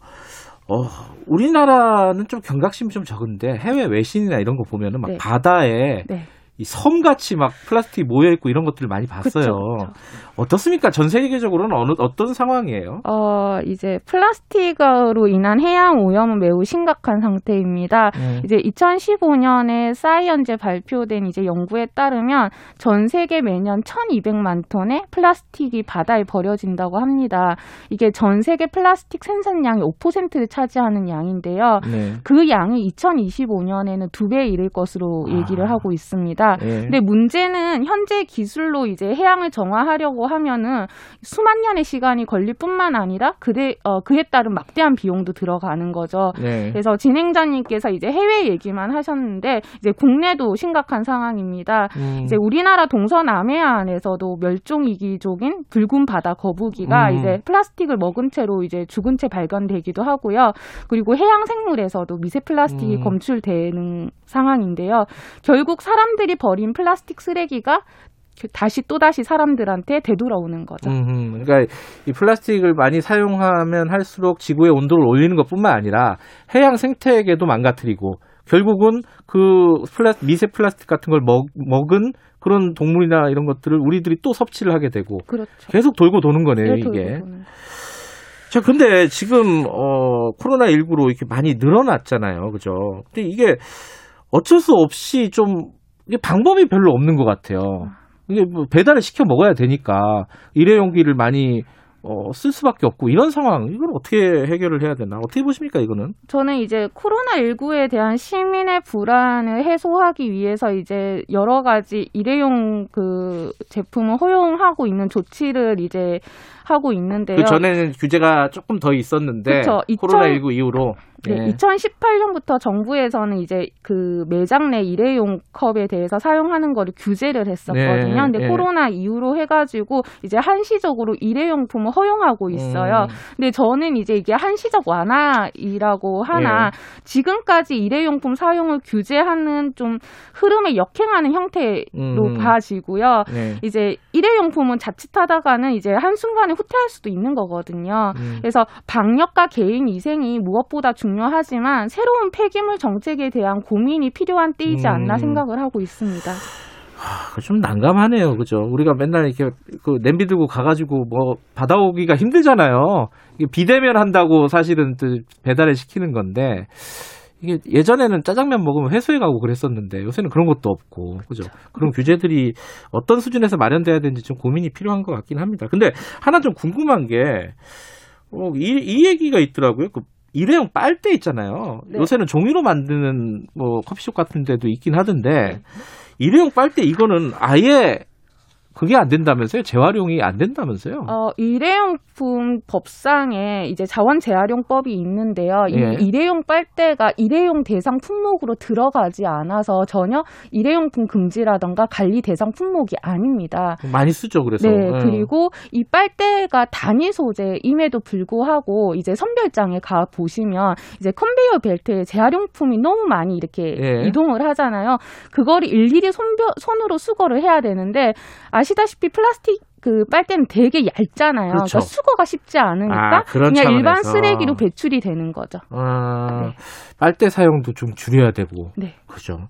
어, 우리나라는 좀 경각심이 좀 적은데 해외 외신이나 이런 거 보면은 막 네. 바다에 네. 이 섬같이 막 플라스틱 모여 있고 이런 것들을 많이 봤어요. 그쵸, 어떻습니까? 전 세계적으로는 어느 어떤 상황이에요? 어, 이제 플라스틱으로 인한 해양 오염은 매우 심각한 상태입니다. 음. 이제 2015년에 사이언제 발표된 이제 연구에 따르면 전 세계 매년 1,200만 톤의 플라스틱이 바다에 버려진다고 합니다. 이게 전 세계 플라스틱 생산량의 5%를 차지하는 양인데요. 네. 그 양이 2025년에는 두 배에 이를 것으로 얘기를 하고 있습니다. 예. 근데 문제는 현재 기술로 이제 해양을 정화하려고 하면은 수만 년의 시간이 걸릴 뿐만 아니라 그에 어, 그에 따른 막대한 비용도 들어가는 거죠. 네. 그래서 진행자님께서 이제 해외 얘기만 하셨는데 이제 국내도 심각한 상황입니다. 음. 이제 우리나라 동서 남해안에서도 멸종위기종인 붉은 바다 거북이가 음. 이제 플라스틱을 먹은 채로 이제 죽은 채 발견되기도 하고요. 그리고 해양 생물에서도 미세 플라스틱이 음. 검출되는 상황인데요. 결국 사람들이 버린 플라스틱 쓰레기가 다시 또 다시 사람들한테 되돌아오는 거죠. 음, 그러니까 이 플라스틱을 많이 사용하면 할수록 지구의 온도를 올리는 것뿐만 아니라 해양 생태계도 망가뜨리고 결국은 그 플라 미세 플라스틱 같은 걸 먹, 먹은 그런 동물이나 이런 것들을 우리들이 또 섭취를 하게 되고 그렇죠. 계속 돌고 도는 거네요 네, 이게. 도는 자, 근데 지금 어 코로나 19로 이렇게 많이 늘어났잖아요, 그죠? 근데 이게 어쩔 수 없이 좀 이게 방법이 별로 없는 것 같아요. 이게 뭐 배달을 시켜 먹어야 되니까 일회용기를 많이 어, 쓸 수밖에 없고 이런 상황 이걸 어떻게 해결을 해야 되나 어떻게 보십니까 이거는? 저는 이제 코로나 19에 대한 시민의 불안을 해소하기 위해서 이제 여러 가지 일회용 그 제품을 허용하고 있는 조치를 이제 하고 있는데요. 그 전에는 규제가 조금 더 있었는데 그쵸. 코로나 2000 19 이후로 네, 예. 2018년부터 정부에서는 이제 그 매장 내 일회용 컵에 대해서 사용하는 거를 규제를 했었거든요. 네, 근데 네. 코로나 이후로 해가지고 이제 한시적으로 일회용품을 허용하고 있어요. 음. 근데 저는 이제 이게 한시적 완화이라고 하나 네. 지금까지 일회용품 사용을 규제하는 좀 흐름에 역행하는 형태로 음. 봐지고요. 네. 이제 일회용품은 자칫하다가는 이제 한순간에 후퇴할 수도 있는 거거든요. 음. 그래서 방역과 개인 위생이 무엇보다 중요하지만 새로운 폐기물 정책에 대한 고민이 필요한 때이지 않나 음. 생각을 하고 있습니다. 하, 좀 난감하네요. 그죠? 우리가 맨날 이렇게 그 냄비 들고 가가지고 뭐 받아오기가 힘들잖아요. 비대면 한다고 사실은 또 배달을 시키는 건데 이게 예전에는 짜장면 먹으면 회수해 가고 그랬었는데 요새는 그런 것도 없고 그죠? 그런 규제들이 어떤 수준에서 마련돼야 되는지 좀 고민이 필요한 것 같긴 합니다. 근데 하나 좀 궁금한 게 어, 이, 이 얘기가 있더라고요. 그 일회용 빨대 있잖아요. 네. 요새는 종이로 만드는 뭐 커피숍 같은 데도 있긴 하던데 일회용 빨대 이거는 아예 그게 안 된다면서요? 재활용이 안 된다면서요? 어, 일회용품 법상에 이제 자원 재활용법이 있는데요. 이 예. 일회용 빨대가 일회용 대상 품목으로 들어가지 않아서 전혀 일회용품 금지라던가 관리 대상 품목이 아닙니다. 많이 쓰죠, 그래서. 네, 예. 그리고 이 빨대가 단위 소재임에도 불구하고 이제 선별장에 가 보시면 이제 컨베이어 벨트에 재활용품이 너무 많이 이렇게 예. 이동을 하잖아요. 그거를 일일이 손벼, 손으로 수거를 해야 되는데 아 시다시피 플라스틱 그 빨대는 되게 얇잖아요. 그렇죠. 그러니까 수거가 쉽지 않으니까 아, 그냥 일반 차원에서. 쓰레기로 배출이 되는 거죠. 아, 빨대 사용도 좀 줄여야 되고. 네. 그죠.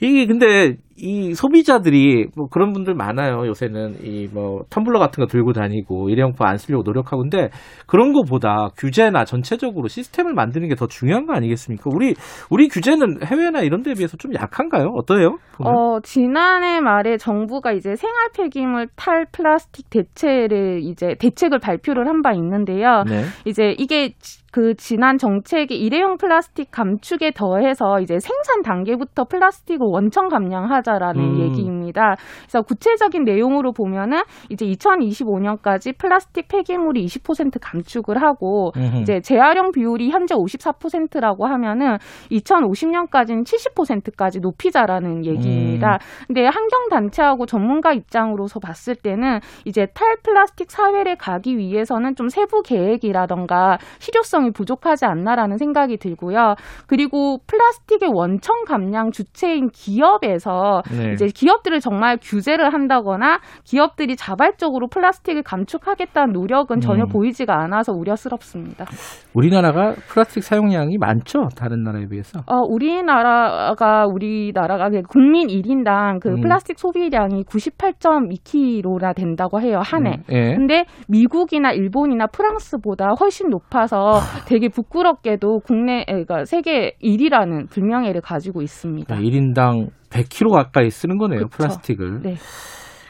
이게 근데 이 소비자들이 뭐 그런 분들 많아요. 요새는 이 뭐 텀블러 같은 거 들고 다니고 일회용품 안 쓰려고 노력하고 근데 그런 거보다 규제나 전체적으로 시스템을 만드는 게 더 중요한 거 아니겠습니까? 우리 우리 규제는 해외나 이런 데에 비해서 좀 약한가요? 어떠해요? 보면? 어, 지난해 말에 정부가 이제 생활 폐기물 탈 플라스틱 대체를 이제 대책을 발표를 한 바 있는데요. 네. 이제 이게 지- 그 지난 정책이 일회용 플라스틱 감축에 더해서 이제 생산 단계부터 플라스틱을 원천 감량하자 라는 음. 얘 기입니다. 그래서 구체적인 내용으로 보면은 이제 2025년까지 플라스틱 폐기물이 20% 감축을 하고 음흠. 이제 재활용 비율이 현재 54%라고 하면은 2050년까지는 70%까지 높이자라는 얘기입니다. 근데 환경 단체하고 전문가 입장으로서 봤을 때는 이제 탈플라스틱 사회를 가기 위해서는 좀 세부 계획이라던가 실효성이 부족하지 않나라는 생각이 들고요. 그리고 플라스틱의 원천 감량 주체인 기업에서 네. 이제 기업들을 정말 규제를 한다거나 기업들이 자발적으로 플라스틱을 감축하겠다는 노력은 전혀 음. 보이지가 않아서 우려스럽습니다. 우리나라가 플라스틱 사용량이 많죠? 다른 나라에 비해서. 어, 우리나라가 우리나라가 그 국민 1인당 그 음. 플라스틱 소비량이 98.2kg나 된다고 해요 한 해. 음, 예. 근데 미국이나 일본이나 프랑스보다 훨씬 높아서 되게 부끄럽게도 국내 그러니까 세계 1위라는 불명예를 가지고 있습니다. 1인당 100kg 가까이 쓰는 거네요, 그쵸. 플라스틱을. 네.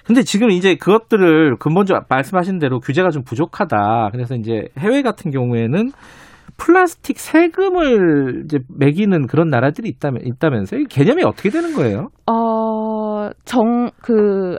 근데 지금 이제 그것들을 근본적으로 말씀하신 대로 규제가 좀 부족하다. 그래서 이제 해외 같은 경우에는 플라스틱 세금을 이제 매기는 그런 나라들이 있다면 있다면서요? 이 개념이 어떻게 되는 거예요? 어, 정, 그,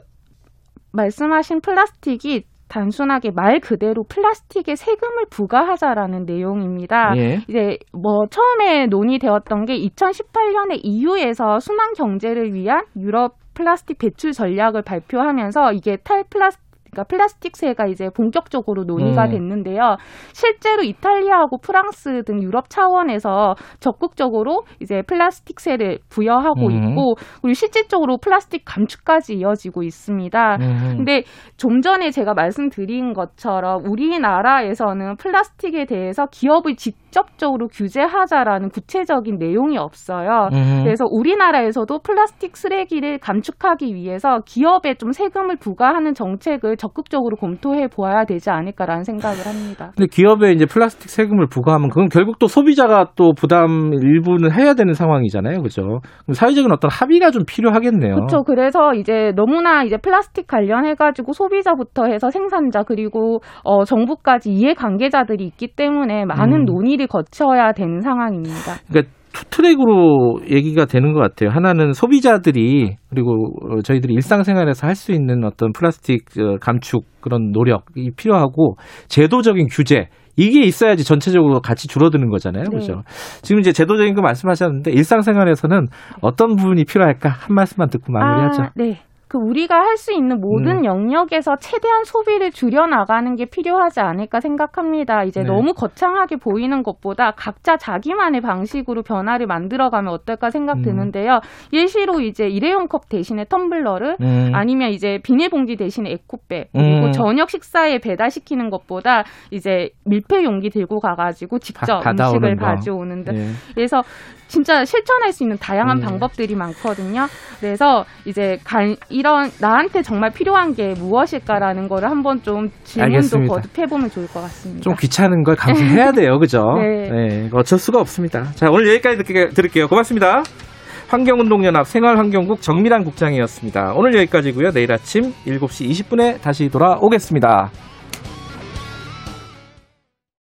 말씀하신 플라스틱이 단순하게 말 그대로 플라스틱에 세금을 부과하자라는 내용입니다. 예. 이제 뭐 처음에 논의되었던 게 2018년에 EU에서 순환 경제를 위한 유럽 플라스틱 배출 전략을 발표하면서 이게 탈플라스틱 그러니까 플라스틱세가 이제 본격적으로 논의가 음. 됐는데요. 실제로 이탈리아하고 프랑스 등 유럽 차원에서 적극적으로 이제 플라스틱세를 부여하고 음. 있고 그리고 실질적으로 플라스틱 감축까지 이어지고 있습니다. 음. 근데 좀 전에 제가 말씀드린 것처럼 우리나라에서는 플라스틱에 대해서 기업을 직접적으로 규제하자라는 구체적인 내용이 없어요. 음. 그래서 우리나라에서도 플라스틱 쓰레기를 감축하기 위해서 기업에 좀 세금을 부과하는 정책을 적극적으로 검토해 보아야 되지 않을까라는 생각을 합니다. 근데 기업에 이제 플라스틱 세금을 부과하면 그건 결국 또 소비자가 또 부담 일부는 해야 되는 상황이잖아요. 그죠? 그럼 사회적인 어떤 합의가 좀 필요하겠네요. 그렇죠. 그래서 이제 너무나 이제 플라스틱 관련해 가지고 소비자부터 해서 생산자 그리고 어 정부까지 이해 관계자들이 있기 때문에 많은 음. 논의를 거쳐야 되는 상황입니다. 그러니까 two track으로 얘기가 되는 것 같아요. 하나는 소비자들이 그리고 어, 저희들이 일상생활에서 할 수 있는 어떤 플라스틱 어, 감축 그런 노력이 필요하고 제도적인 규제 이게 있어야지 전체적으로 같이 줄어드는 거잖아요. 네. 그렇죠? 지금 이제 제도적인 거 말씀하셨는데 일상생활에서는 어떤 부분이 필요할까 한 말씀만 듣고 마무리하죠. 아, 네. 그 우리가 할 수 있는 모든 음. 영역에서 최대한 소비를 줄여 나가는 게 필요하지 않을까 생각합니다. 이제 네. 너무 거창하게 보이는 것보다 각자 자기만의 방식으로 변화를 만들어가면 어떨까 생각 음. 드는데요. 예시로 이제 일회용 컵 대신에 텀블러를 음. 아니면 이제 비닐봉지 대신에 에코백 그리고 음. 저녁 식사에 배달시키는 것보다 이제 밀폐 용기 들고 가가지고 직접 바- 받아오는 음식을 거. 가져오는 데 예. 그래서 진짜 실천할 수 있는 다양한 음. 방법들이 많거든요. 그래서 이제 간- 이런 나한테 정말 필요한 게 무엇일까라는 거를 한번 좀 질문도 알겠습니다. 거듭해 보면 좋을 것 같습니다. 좀 귀찮은 걸 감수해야 돼요, 그죠? 네. 어쩔 수가 없습니다. 자, 오늘 여기까지 듣게, 들을게요. 고맙습니다. 환경운동연합 생활환경국 정미란 국장이었습니다. 오늘 여기까지고요. 내일 아침 7시 20분에 다시 돌아오겠습니다.